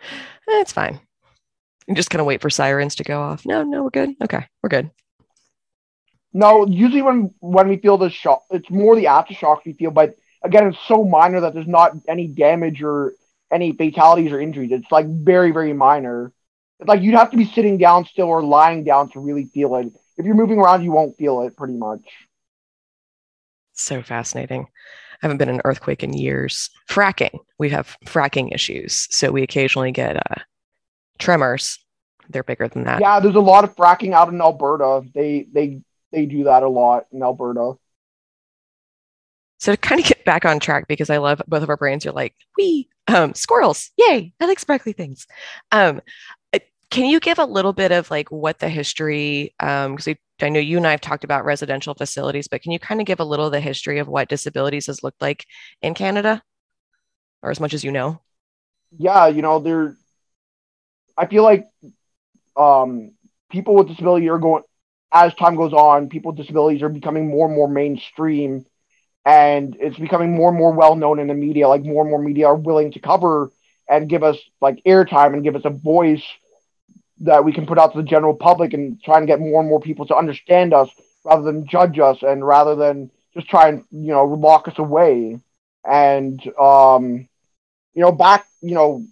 Eh, that's fine. I'm just gonna wait for sirens to go off. No, no, we're good. Okay, we're good. No, usually when when we feel the shock, it's more the aftershocks we feel. But again, it's so minor that there's not any damage or any fatalities or injuries. It's like very, very minor. Like you'd have to be sitting down still or lying down to really feel it. If you're moving around, you won't feel it pretty much so fascinating. I haven't been in an earthquake in years. Fracking, we have fracking issues. So we occasionally get uh, tremors. They're bigger than that. Yeah, there's a lot of fracking out in Alberta. They they they do that a lot in Alberta. So to kind of get back on track, because I love both of our brains, you're like, we um, squirrels, yay! I like sparkly things. Um, can you give a little bit of like what the history? Because um, I know you and I have talked about residential facilities, but can you kind of give a little of the history of what disabilities has looked like in Canada, or as much as you know? Yeah, you know, there. I feel like um, people with disability are going as time goes on. People with disabilities are becoming more and more mainstream, and it's becoming more and more well known in the media. Like more and more media are willing to cover and give us like airtime and give us a voice that we can put out to the general public and try and get more and more people to understand us rather than judge us and rather than just try and you know lock us away. And um you know back you know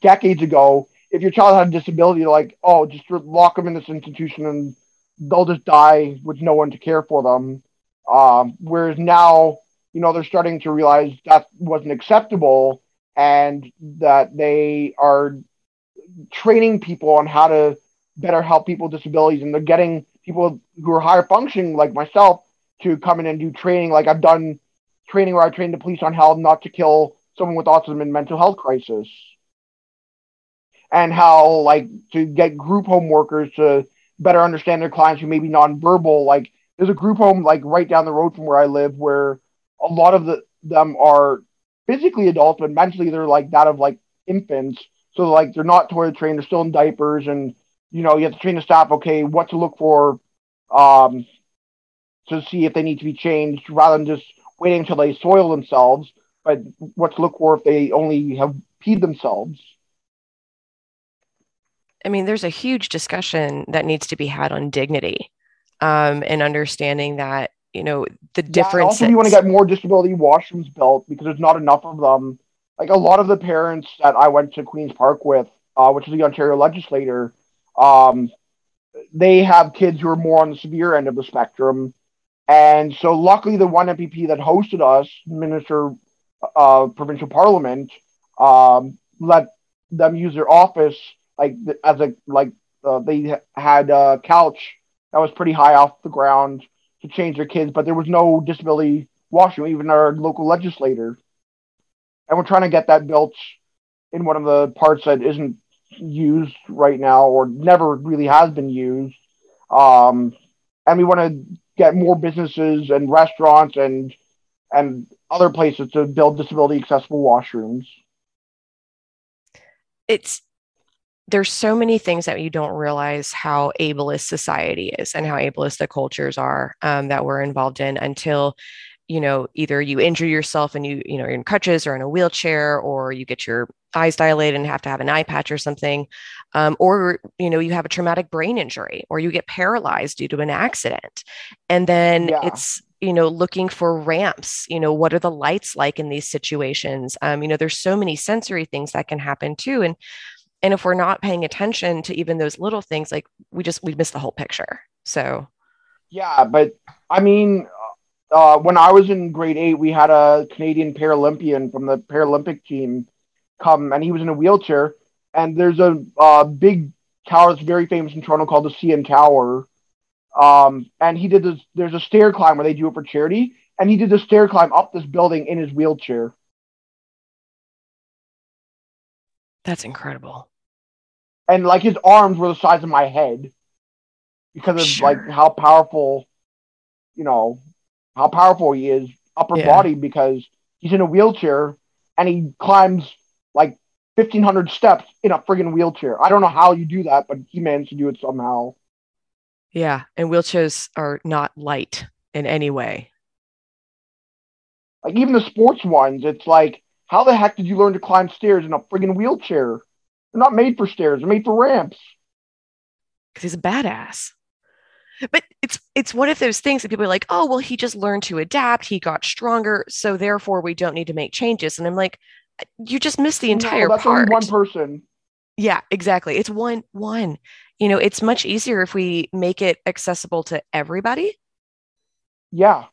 decades ago if your child had a disability like oh just lock them in this institution and they'll just die with no one to care for them. Um whereas now you know they're starting to realize that wasn't acceptable and that they are training people on how to better help people with disabilities and they're getting people who are higher functioning like myself to come in and do training. Like i've done training where i trained the police on how not to kill someone with autism and mental health crisis. And how like to get group home workers to better understand their clients who may be nonverbal. Like there's a group home like right down the road from where i live where a lot of the them are physically adults but mentally they're like that of like infants so like they're not toilet trained, they're still in diapers, and you know you have to train the staff. Okay, what to look for, um, to see if they need to be changed, rather than just waiting until they soil themselves. But what to look for if they only have peed themselves. I mean, there's a huge discussion that needs to be had on dignity, um, and understanding that you know the difference. Yeah, also, we want to get more disability washrooms built because there's not enough of them like a lot of the parents that I went to Queens Park with, uh, which is the Ontario legislator, um, they have kids who are more on the severe end of the spectrum. And so, luckily, the one MPP that hosted us, Minister of uh, Provincial Parliament, um, let them use their office like as a like uh, they had a couch that was pretty high off the ground to change their kids, but there was no disability washroom. Even our local legislator and we're trying to get that built in one of the parts that isn't used right now or never really has been used. Um, and we want to get more businesses and restaurants and and other places to build disability accessible washrooms. It's there's so many things that you don't realize how ableist society is and how ableist the cultures are um, that we're involved in until you know either you injure yourself and you you know you're in crutches or in a wheelchair or you get your eyes dilated and have to have an eye patch or something um, or you know you have a traumatic brain injury or you get paralyzed due to an accident. And then yeah. it's you know looking for ramps you know what are the lights like in these situations? Um, you know there's so many sensory things that can happen too and and if we're not paying attention to even those little things like we just we miss the whole picture. So yeah but i mean uh, when I was in grade eight, we had a Canadian Paralympian from the Paralympic team come, and he was in a wheelchair. And there's a uh, big tower that's very famous in Toronto called the CN Tower. Um, and he did this. There's a stair climb where they do it for charity, and he did the stair climb up this building in his wheelchair. That's incredible. And like his arms were the size of my head because of sure. like how powerful, you know, how powerful he is upper yeah. body because he's in a wheelchair and he climbs like 1500 steps in a friggin' wheelchair. I don't know how you do that, but he managed to do it somehow. Yeah, and wheelchairs are not light in any way. Like even the sports ones, it's like, how the heck did you learn to climb stairs in a friggin' wheelchair? They're not made for stairs, they're made for ramps. Because he's a badass but it's it's one of those things that people are like oh well he just learned to adapt. He got stronger so therefore we don't need to make changes. And i'm like you just missed the entire no, part. One person. Yeah exactly. It's one one. You know it's much easier if we make it accessible to everybody. Yeah.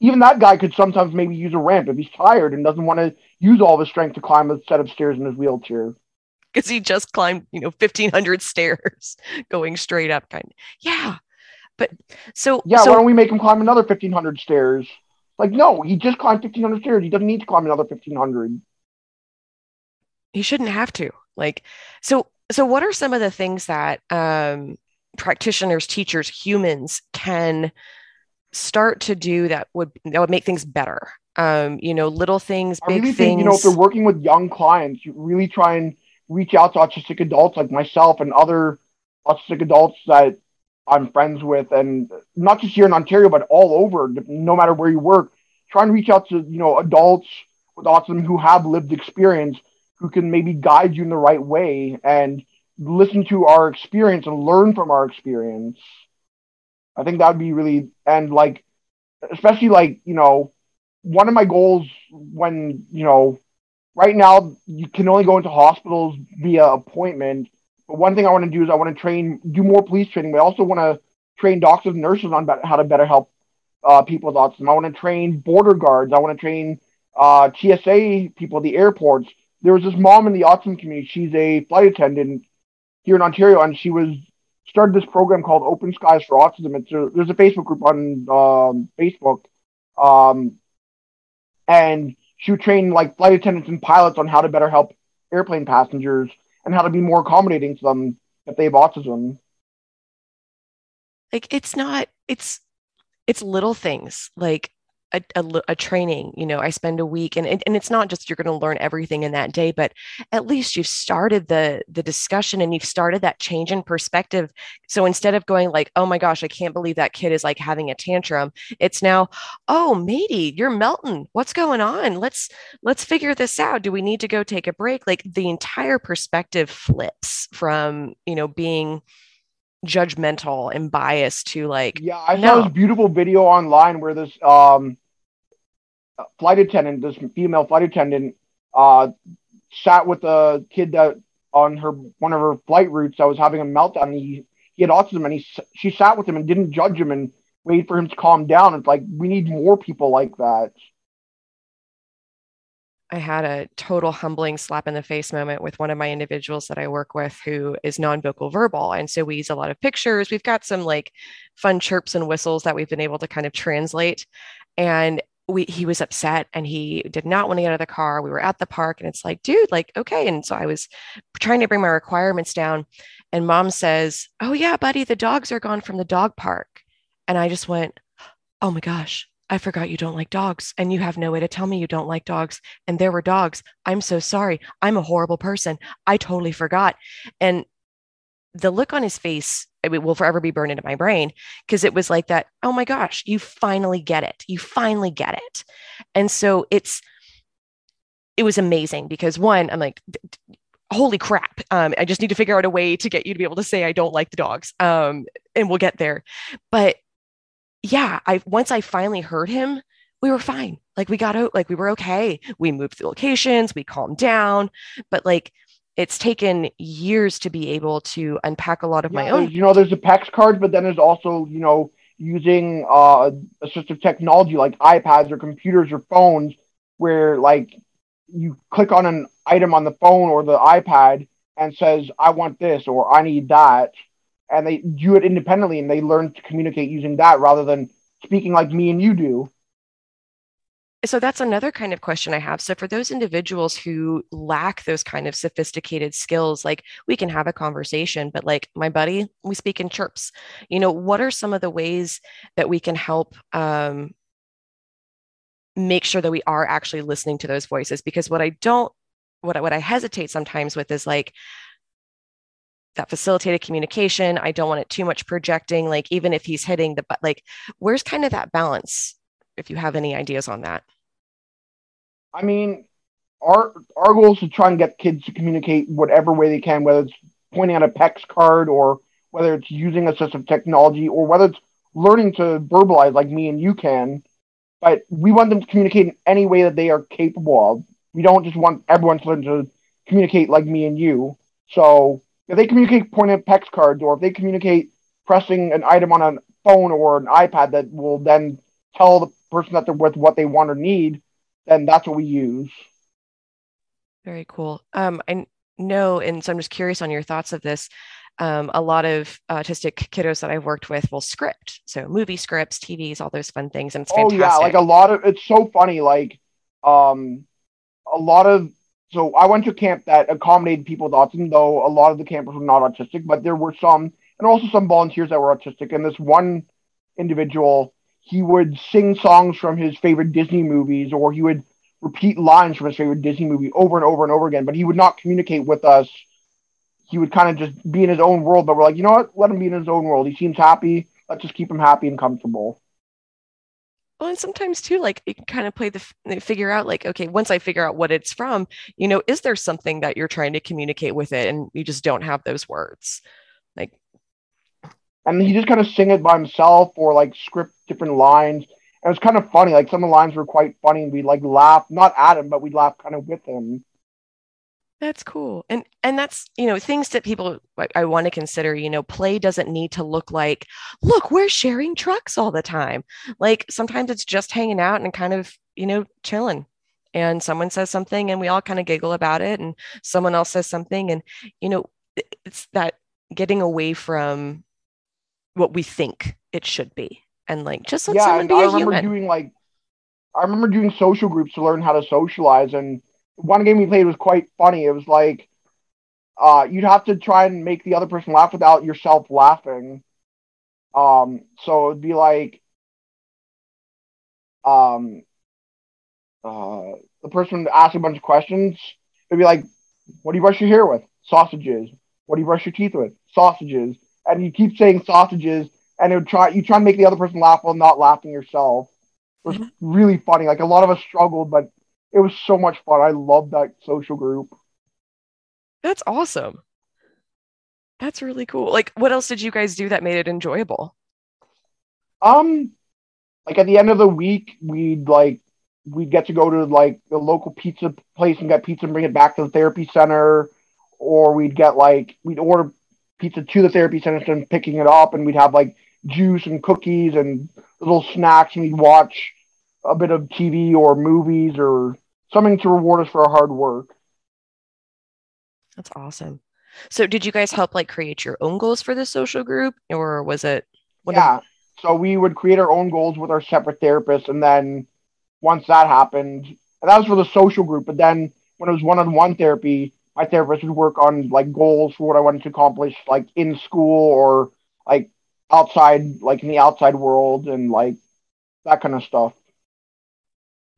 Even that guy could sometimes maybe use a ramp if he's tired and doesn't want to use all his strength to climb a set of stairs in his wheelchair. Because he just climbed you know 1500 stairs going straight up kind of. Yeah but so yeah, so, why don't we make him climb another fifteen hundred stairs? Like, no, he just climbed fifteen hundred stairs. He doesn't need to climb another fifteen hundred. He shouldn't have to. Like, so so what are some of the things that um, practitioners, teachers, humans can start to do that would that would make things better? Um, you know, little things, big really things. Think, you know, if they're working with young clients, you really try and reach out to autistic adults like myself and other autistic adults that I'm friends with, and not just here in Ontario, but all over, no matter where you work, try and reach out to you know adults with autism who have lived experience who can maybe guide you in the right way and listen to our experience and learn from our experience. I think that would be really and like especially like, you know, one of my goals when, you know, right now you can only go into hospitals via appointment. But one thing I want to do is I want to train, do more police training, but I also want to train doctors and nurses on how to better help uh, people with autism. I want to train border guards. I want to train uh, TSA people at the airports. There was this mom in the autism community. She's a flight attendant here in Ontario, and she was started this program called Open Skies for Autism. It's a, there's a Facebook group on um, Facebook, um, and she would train like flight attendants and pilots on how to better help airplane passengers and how to be more accommodating to them if they have autism. Like it's not it's it's little things like a, a, a, training you know i spend a week and, and it's not just you're going to learn everything in that day but at least you've started the the discussion and you've started that change in perspective. So instead of going like oh my gosh i can't believe that kid is like having a tantrum it's now oh matey you're melting. What's going on? Let's let's figure this out. Do we need to go take a break? Like the entire perspective flips from you know being judgmental and biased to like yeah i saw this beautiful video online where this um flight attendant, this female flight attendant, uh, sat with a kid that on her one of her flight routes that was having a meltdown. He he had autism, and he she sat with him and didn't judge him and waited for him to calm down. It's like we need more people like that. I had a total humbling slap in the face moment with one of my individuals that I work with who is non-vocal verbal. And so we use a lot of pictures. We've got some like fun chirps and whistles that we've been able to kind of translate. And we he was upset and he did not want to get out of the car. We were at the park and it's like, dude, like, okay. And so I was trying to bring my requirements down. And mom says, Oh yeah, buddy, the dogs are gone from the dog park. And I just went, Oh my gosh, I forgot you don't like dogs and you have no way to tell me you don't like dogs. And there were dogs. I'm so sorry. I'm a horrible person. I totally forgot. And the look on his face it will forever be burned into my brain because it was like that oh my gosh you finally get it. You finally get it. And so it's it was amazing because one i'm like holy crap um, i just need to figure out a way to get you to be able to say i don't like the dogs um, and we'll get there. But yeah i once i finally heard him we were fine. Like we got out like we were okay. We moved the locations we calmed down. But like it's taken years to be able to unpack a lot of yeah, my own. You know, there's the PECS cards, but then there's also, you know, using uh, assistive technology like iPads or computers or phones where, like, you click on an item on the phone or the iPad and says, I want this or I need that. And they do it independently and they learn to communicate using that rather than speaking like me and you do so that's another kind of question I have. So for those individuals who lack those kind of sophisticated skills, like we can have a conversation, but like my buddy, we speak in chirps. You know, what are some of the ways that we can help um, make sure that we are actually listening to those voices? Because what I don't, what I, what I hesitate sometimes with is like that facilitated communication. I don't want it too much projecting. Like even if he's hitting the, but like, where's kind of that balance? If you have any ideas on that. I mean, our our goal is to try and get kids to communicate whatever way they can, whether it's pointing at a PECS card or whether it's using assistive technology or whether it's learning to verbalize like me and you can. But we want them to communicate in any way that they are capable of. We don't just want everyone to learn to communicate like me and you. So if they communicate pointing at PECS cards or if they communicate pressing an item on a phone or an iPad that will then tell the person that they're with what they want or need, then that's what we use. Very cool. Um, I know, and so I'm just curious on your thoughts of this. Um, a lot of autistic kiddos that I've worked with will script, so movie scripts, TVs, all those fun things, and it's fantastic. Oh yeah, like a lot of it's so funny. Like, um, a lot of so I went to camp that accommodated people with autism, though a lot of the campers were not autistic, but there were some, and also some volunteers that were autistic. And this one individual he would sing songs from his favorite Disney movies, or he would repeat lines from his favorite Disney movie over and over and over again, but he would not communicate with us. He would kind of just be in his own world, but we're like, you know what? Let him be in his own world. He seems happy. Let's just keep him happy and comfortable. well, and sometimes too, like you can kind of play the figure out, like, okay, once I figure out what it's from, you know, is there something that you're trying to communicate with it and you just don't have those words? And he just kind of sing it by himself or like script different lines. And it was kind of funny. Like some of the lines were quite funny. And We'd like laugh, not at him, but we'd laugh kind of with him. That's cool. And and that's, you know, things that people I, I want to consider, you know, play doesn't need to look like, look, we're sharing trucks all the time. Like sometimes it's just hanging out and kind of, you know, chilling. And someone says something and we all kind of giggle about it and someone else says something and you know, it's that getting away from what we think it should be and like just let yeah, someone be I a remember human. doing like I remember doing social groups to learn how to socialize and one game we played was quite funny. It was like uh, you'd have to try and make the other person laugh without yourself laughing. Um, so it'd be like um, uh, the person asking a bunch of questions. It'd be like, "What do you brush your hair with? Sausages. What do you brush your teeth with? Sausages." And you keep saying sausages, and it would try you try and make the other person laugh while not laughing yourself. It was mm-hmm. really funny. Like a lot of us struggled, but it was so much fun. I love that social group. That's awesome. That's really cool. Like, what else did you guys do that made it enjoyable? Um, like at the end of the week, we'd like we'd get to go to like the local pizza place and get pizza and bring it back to the therapy center, or we'd get like we'd order pizza to the therapy center and picking it up, and we'd have like juice and cookies and little snacks, and we'd watch a bit of TV or movies or something to reward us for our hard work. That's awesome. So, did you guys help like create your own goals for the social group, or was it? yeah. So we would create our own goals with our separate therapists, and then once that happened, and that was for the social group. But then when it was one-on-one therapy, my therapist would work on like goals for what I wanted to accomplish, like in school or like outside, like in the outside world, and like that kind of stuff.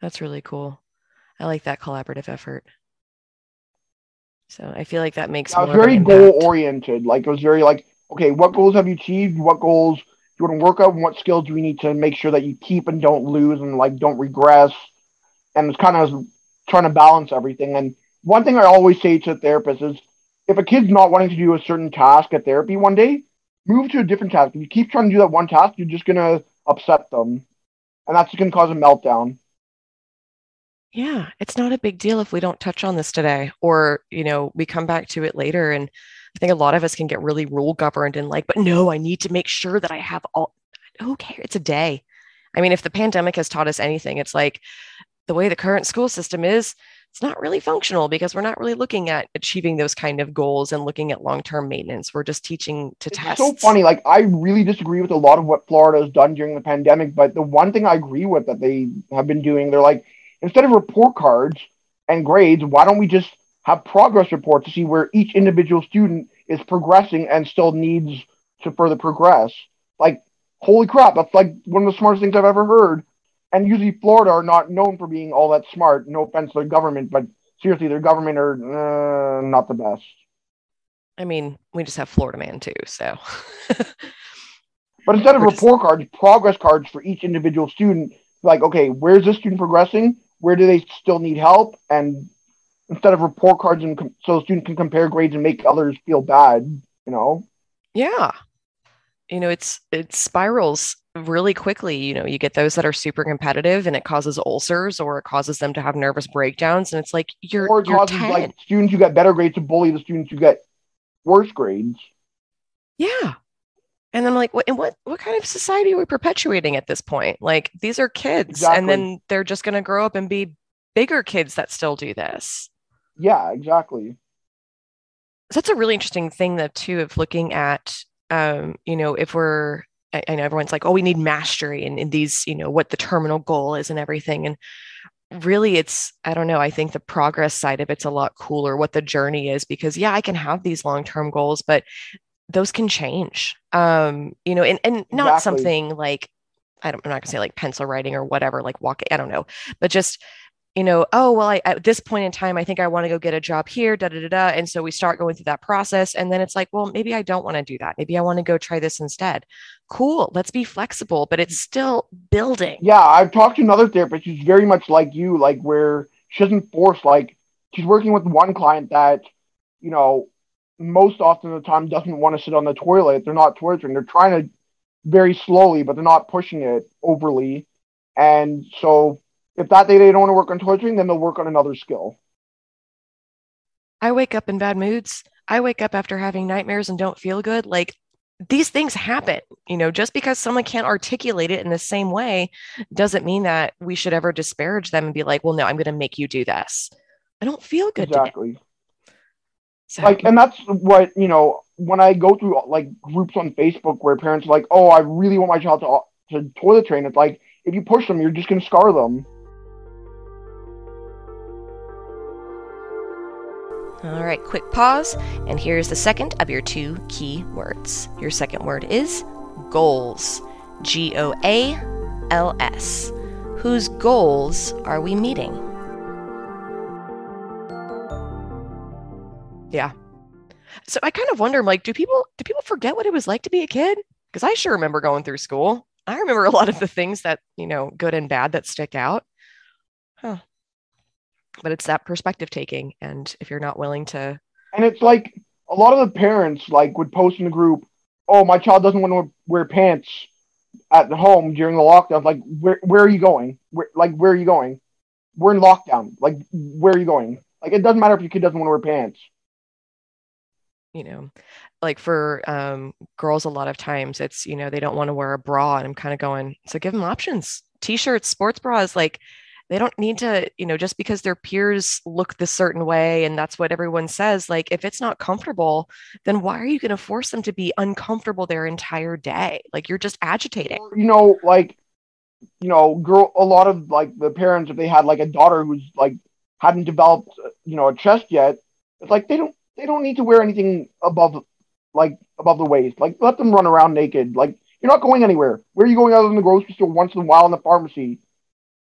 That's really cool. I like that collaborative effort. So I feel like that makes. it was very goal oriented. Like it was very like, okay, what goals have you achieved? What goals do you want to work on? What skills do we need to make sure that you keep and don't lose and like don't regress? And it's kind of trying to balance everything. And one thing I always say to therapists is, if a kid's not wanting to do a certain task at therapy one day, move to a different task. If you keep trying to do that one task, you're just gonna upset them, and that's gonna cause a meltdown yeah, it's not a big deal if we don't touch on this today, or, you know, we come back to it later. And I think a lot of us can get really rule governed and like, but no, I need to make sure that I have all, okay, it's a day. I mean, if the pandemic has taught us anything, it's like the way the current school system is, it's not really functional because we're not really looking at achieving those kind of goals and looking at long-term maintenance. We're just teaching to test. it's test. So funny. Like I really disagree with a lot of what Florida has done during the pandemic, but the one thing I agree with that they have been doing, they're like, instead of report cards and grades, why don't we just have progress reports to see where each individual student is progressing and still needs to further progress? Like, holy crap, that's like one of the smartest things I've ever heard. And usually, Florida are not known for being all that smart. No offense to their government, but seriously, their government are uh, not the best. I mean, we just have Florida Man too, so. but instead of We're report just... cards, progress cards for each individual student, like, okay, where's this student progressing? where do they still need help and instead of report cards and com- so students can compare grades and make others feel bad you know yeah you know it's it spirals really quickly you know you get those that are super competitive and it causes ulcers or it causes them to have nervous breakdowns and it's like you're or it you're causes 10. like students who get better grades to bully the students who get worse grades yeah and I'm like, what, and what, what kind of society are we perpetuating at this point? Like, these are kids, exactly. and then they're just going to grow up and be bigger kids that still do this. Yeah, exactly. So that's a really interesting thing, though, too, of looking at, um, you know, if we're, I, I know everyone's like, oh, we need mastery and, and these, you know, what the terminal goal is and everything. And really it's i don't know i think the progress side of it's a lot cooler what the journey is because yeah i can have these long-term goals but those can change um you know and, and not exactly. something like I don't, i'm not gonna say like pencil writing or whatever like walking i don't know but just you know, oh, well, I, at this point in time, I think I want to go get a job here, da da da da. And so we start going through that process. And then it's like, well, maybe I don't want to do that. Maybe I want to go try this instead. Cool. Let's be flexible, but it's still building. Yeah. I've talked to another therapist who's very much like you, like where she doesn't force, like, she's working with one client that, you know, most often the time doesn't want to sit on the toilet. They're not torturing. They're trying to very slowly, but they're not pushing it overly. And so if that day they don't want to work on toileting, then they'll work on another skill. I wake up in bad moods. I wake up after having nightmares and don't feel good. Like these things happen, you know, just because someone can't articulate it in the same way doesn't mean that we should ever disparage them and be like, well, no, I'm going to make you do this. I don't feel good. Exactly. So. Like, and that's what, you know, when I go through like groups on Facebook where parents are like, oh, I really want my child to, to toilet train, it's like, if you push them, you're just going to scar them. All right, quick pause, and here's the second of your two key words. Your second word is goals. G O A L S. Whose goals are we meeting? Yeah. So I kind of wonder, like, do people do people forget what it was like to be a kid? Because I sure remember going through school. I remember a lot of the things that, you know, good and bad that stick out. Huh but it's that perspective taking and if you're not willing to and it's like a lot of the parents like would post in the group oh my child doesn't want to wear pants at home during the lockdown. Like where, where are you going? Where, like where are you going? We're in lockdown. Like where are you going? Like it doesn't matter if your kid doesn't want to wear pants. You know like for um, girls a lot of times it's you know they don't want to wear a bra and i'm kind of going so give them options. T-shirts sports bras like they don't need to you know just because their peers look the certain way and that's what everyone says like if it's not comfortable then why are you going to force them to be uncomfortable their entire day? Like you're just agitating. You know like you know girl a lot of like the parents if they had like a daughter who's like hadn't developed uh, you know a chest yet it's like they don't they don't need to wear anything above like above the waist. Like let them run around naked. Like you're not going anywhere. Where are you going other than the grocery store once in a while in the pharmacy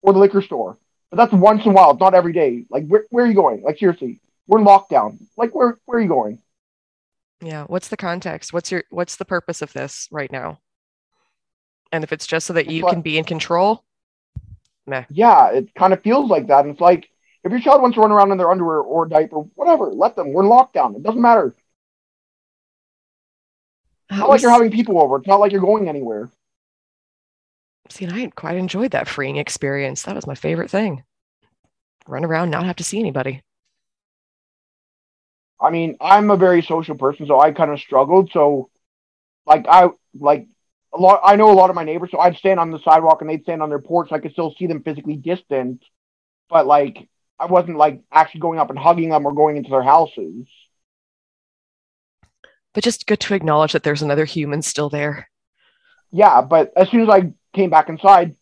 or the liquor store. But that's once in a while. It's not every day. Like, where, where are you going? Like, seriously, we're in lockdown. Like, where, where are you going? Yeah. What's the context? What's your, what's the purpose of this right now? And if it's just so that you can be in control, meh. Yeah, it kind of feels like that. And it's like, if your child wants to run around in their underwear or diaper, whatever, let them. We're in lockdown. It doesn't matter. It's not like you're having people over. It's not like you're going anywhere see, and I quite enjoyed that freeing experience. That was my favorite thing. Run around, not have to see anybody. I mean, I'm a very social person, so I kind of struggled. So, like, I like a lot. I know a lot of my neighbors, so I'd stand on the sidewalk and they'd stand on their porch. So I could still see them physically distant, but like, I wasn't like actually going up and hugging them or going into their houses. But just good to acknowledge that there's another human still there. Yeah, but as soon as I came back inside.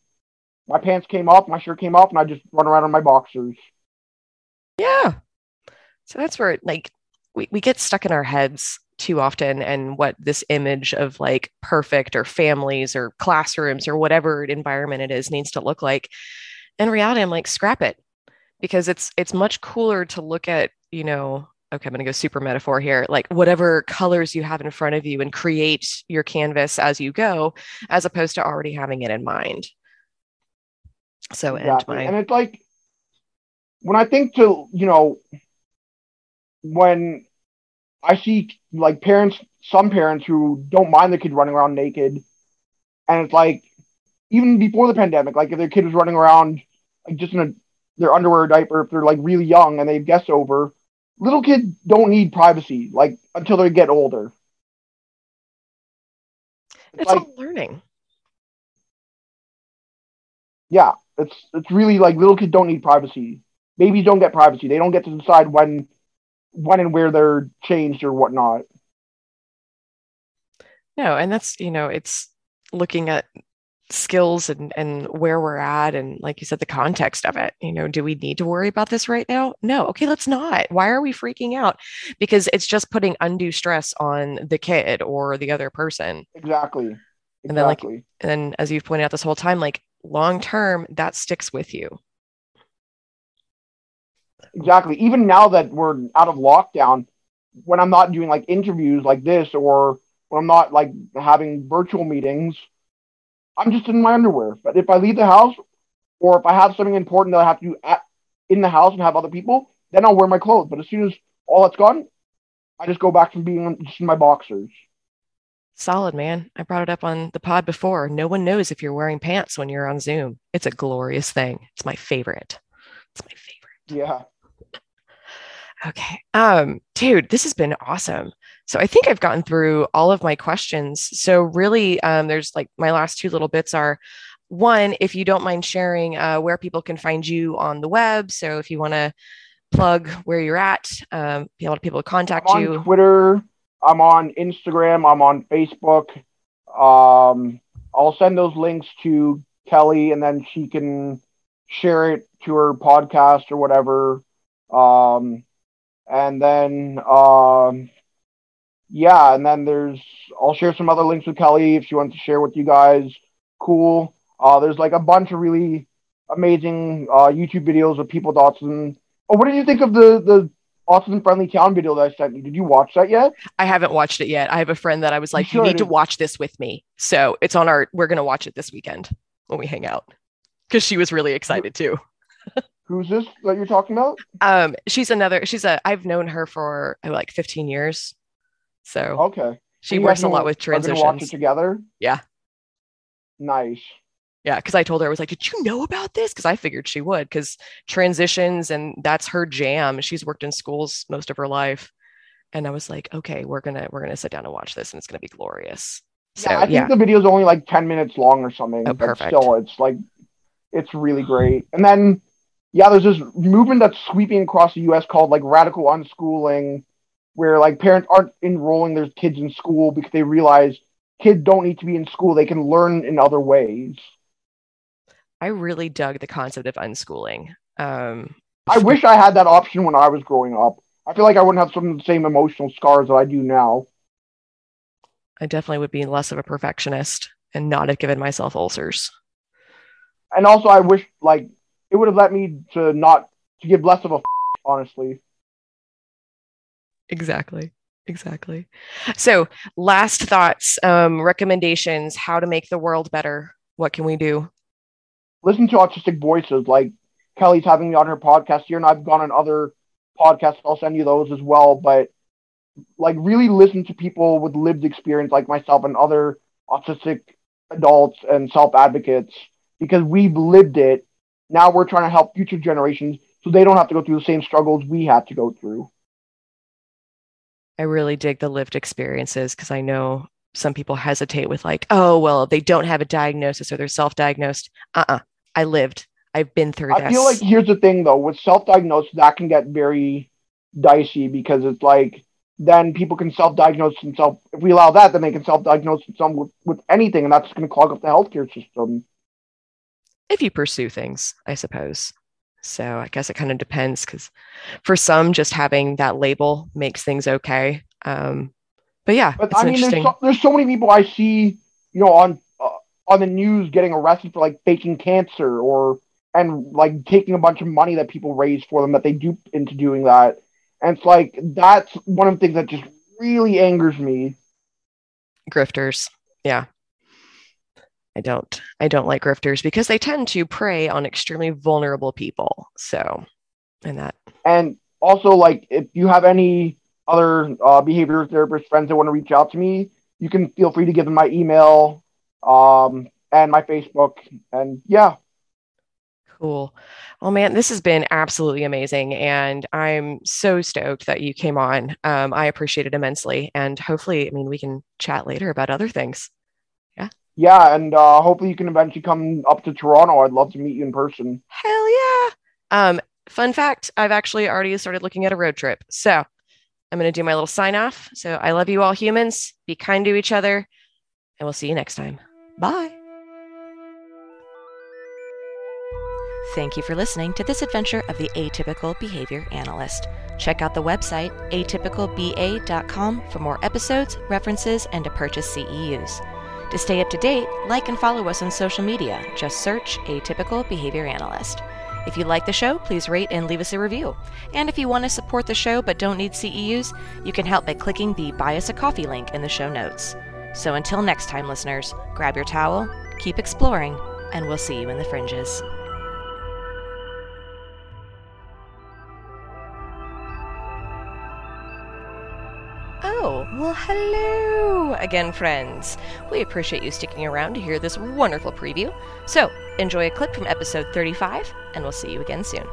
My pants came off, my shirt came off, and I just run around in my boxers. Yeah. So that's where like we, we get stuck in our heads too often and what this image of like perfect or families or classrooms or whatever environment it is needs to look like. In reality, I'm like, scrap it. Because it's it's much cooler to look at, you know, okay, I'm going to go super metaphor here, like whatever colors you have in front of you and create your canvas as you go, as opposed to already having it in mind. So, exactly. and, my... and it's like when I think to, you know, when I see like parents, some parents who don't mind their kid running around naked, and it's like, even before the pandemic, like if their kid was running around like just in a, their underwear diaper, if they're like really young and they have guests over, little kids don't need privacy like until they get older. It's, like, all learning. Yeah, it's it's really like little kids don't need privacy. Babies don't get privacy. They don't get to decide when when and where they're changed or whatnot. No, and that's you know, it's looking at skills and and where we're at and like you said the context of it. You know do we need to worry about this right now? No. Okay let's not. Why are we freaking out? Because it's just putting undue stress on the kid or the other person. Exactly, exactly. and then like and then as you've pointed out this whole time like long term that sticks with you. Exactly. Even now that we're out of lockdown, when I'm not doing like interviews like this or when I'm not like having virtual meetings, I'm just in my underwear. But if I leave the house or if I have something important that I have to do at, in the house and have other people, then I'll wear my clothes. But as soon as all that's gone, I just go back to being just in my boxers. Solid, man. I brought it up on the pod before. No one knows if you're wearing pants when you're on Zoom. It's a glorious thing. It's my favorite. It's my favorite. Yeah. Okay. Um, dude, this has been awesome. So I think I've gotten through all of my questions. So really, um, there's like my last two little bits are one, if you don't mind sharing uh, where people can find you on the web. So if you want to plug where you're at, um, be able to people to contact I'm you. Twitter. I'm on Instagram. I'm on Facebook. Um, I'll send those links to Kelly, and then she can share it to her podcast or whatever. Um, and then, um, yeah, and then there's I'll share some other links with Kelly if she wants to share with you guys. Cool. Uh, there's like a bunch of really amazing uh, YouTube videos of people autism. Oh, what did you think of the the autism friendly town video that I sent you? Did you watch that yet? I haven't watched it yet. I have a friend that I was like, you, you need to watch this with me. So it's on our. We're gonna watch it this weekend when we hang out because she was really excited too. Who's this that you're talking about? Um, she's another. She's a. I've known her for like 15 years. So okay, she works a lot with transitions. Watch it together. Yeah. Nice. Yeah, because I told her I was like, "Did you know about this?" Because I figured she would, because transitions and that's her jam. She's worked in schools most of her life, and I was like, "Okay, we're gonna we're gonna sit down and watch this, and it's gonna be glorious." So yeah, I think yeah. the video is only like ten minutes long or something. Oh, but perfect. still, it's like it's really great. And then yeah, there's this movement that's sweeping across the U.S. called like radical unschooling, where like parents aren't enrolling their kids in school because they realize kids don't need to be in school; they can learn in other ways. I really dug the concept of unschooling. Um, I wish I had that option when I was growing up. I feel like I wouldn't have some of the same emotional scars that I do now. I definitely would be less of a perfectionist and not have given myself ulcers. And also, I wish like it would have let me to not to give less of a f- honestly. Exactly. Exactly. So, last thoughts, um, recommendations, how to make the world better. What can we do? Listen to autistic voices. Like Kelly's having me on her podcast here, and I've gone on other podcasts. I'll send you those as well. But like, really listen to people with lived experience, like myself and other autistic adults and self advocates, because we've lived it. Now we're trying to help future generations so they don't have to go through the same struggles we had to go through. I really dig the lived experiences because I know some people hesitate with like, oh, well, they don't have a diagnosis or they're self-diagnosed. Uh-uh. I lived. I've been through I this. feel like here's the thing though, with self-diagnosis, that can get very dicey because it's like then people can self-diagnose themselves. If we allow that, then they can self-diagnose themselves with, with anything, and that's going to clog up the healthcare system. if you pursue things, I suppose. So I guess it kind of depends because for some, just having that label makes things okay. Um, but yeah, But I an mean, there's so, there's so many people I see, you know, on uh, on the news getting arrested for like faking cancer or and like taking a bunch of money that people raise for them that they dupe into doing that. And it's like that's one of the things that just really angers me. grifters. Yeah. I don't I don't like grifters because they tend to prey on extremely vulnerable people. So and that And also, like, if you have any other uh, behavior therapist friends that want to reach out to me, you can feel free to give them my email um, and my Facebook. And yeah, cool. Well man, this has been absolutely amazing. And I'm so stoked that you came on. Um, I appreciate it immensely. And hopefully, I mean, we can chat later about other things. Yeah, and uh, hopefully you can eventually come up to Toronto. I'd love to meet you in person. Hell yeah. Um, fun fact, I've actually already started looking at a road trip. So I'm going to do my little sign off. So I love you all humans. Be kind to each other, and we'll see you next time. Bye. Thank you for listening to this adventure of the Atypical Behavior Analyst. Check out the website atypicalba.com for more episodes, references, and to purchase CEUs. To stay up to date, like and follow us on social media. Just search Atypical Behavior Analyst. If you like the show, please rate and leave us a review. And if you want to support the show but don't need CEUs, you can help by clicking the Buy Us a Coffee link in the show notes. So until next time, listeners, grab your towel, keep exploring, and we'll see you in the fringes. Well, hello again, friends. We appreciate you sticking around to hear this wonderful preview. So, enjoy a clip from episode 35, and we'll see you again soon.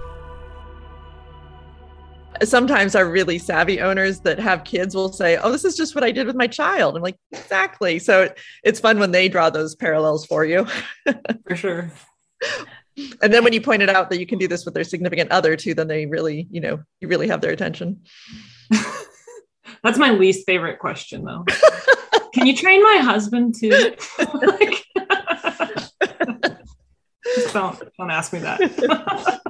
Sometimes our really savvy owners that have kids will say, Oh, this is just what I did with my child. I'm like, Exactly. So it's fun when they draw those parallels for you. for sure. And then when you pointed out that you can do this with their significant other too, then they really, you know, you really have their attention. That's my least favorite question, though. Can you train my husband too? like, just don't don't ask me that.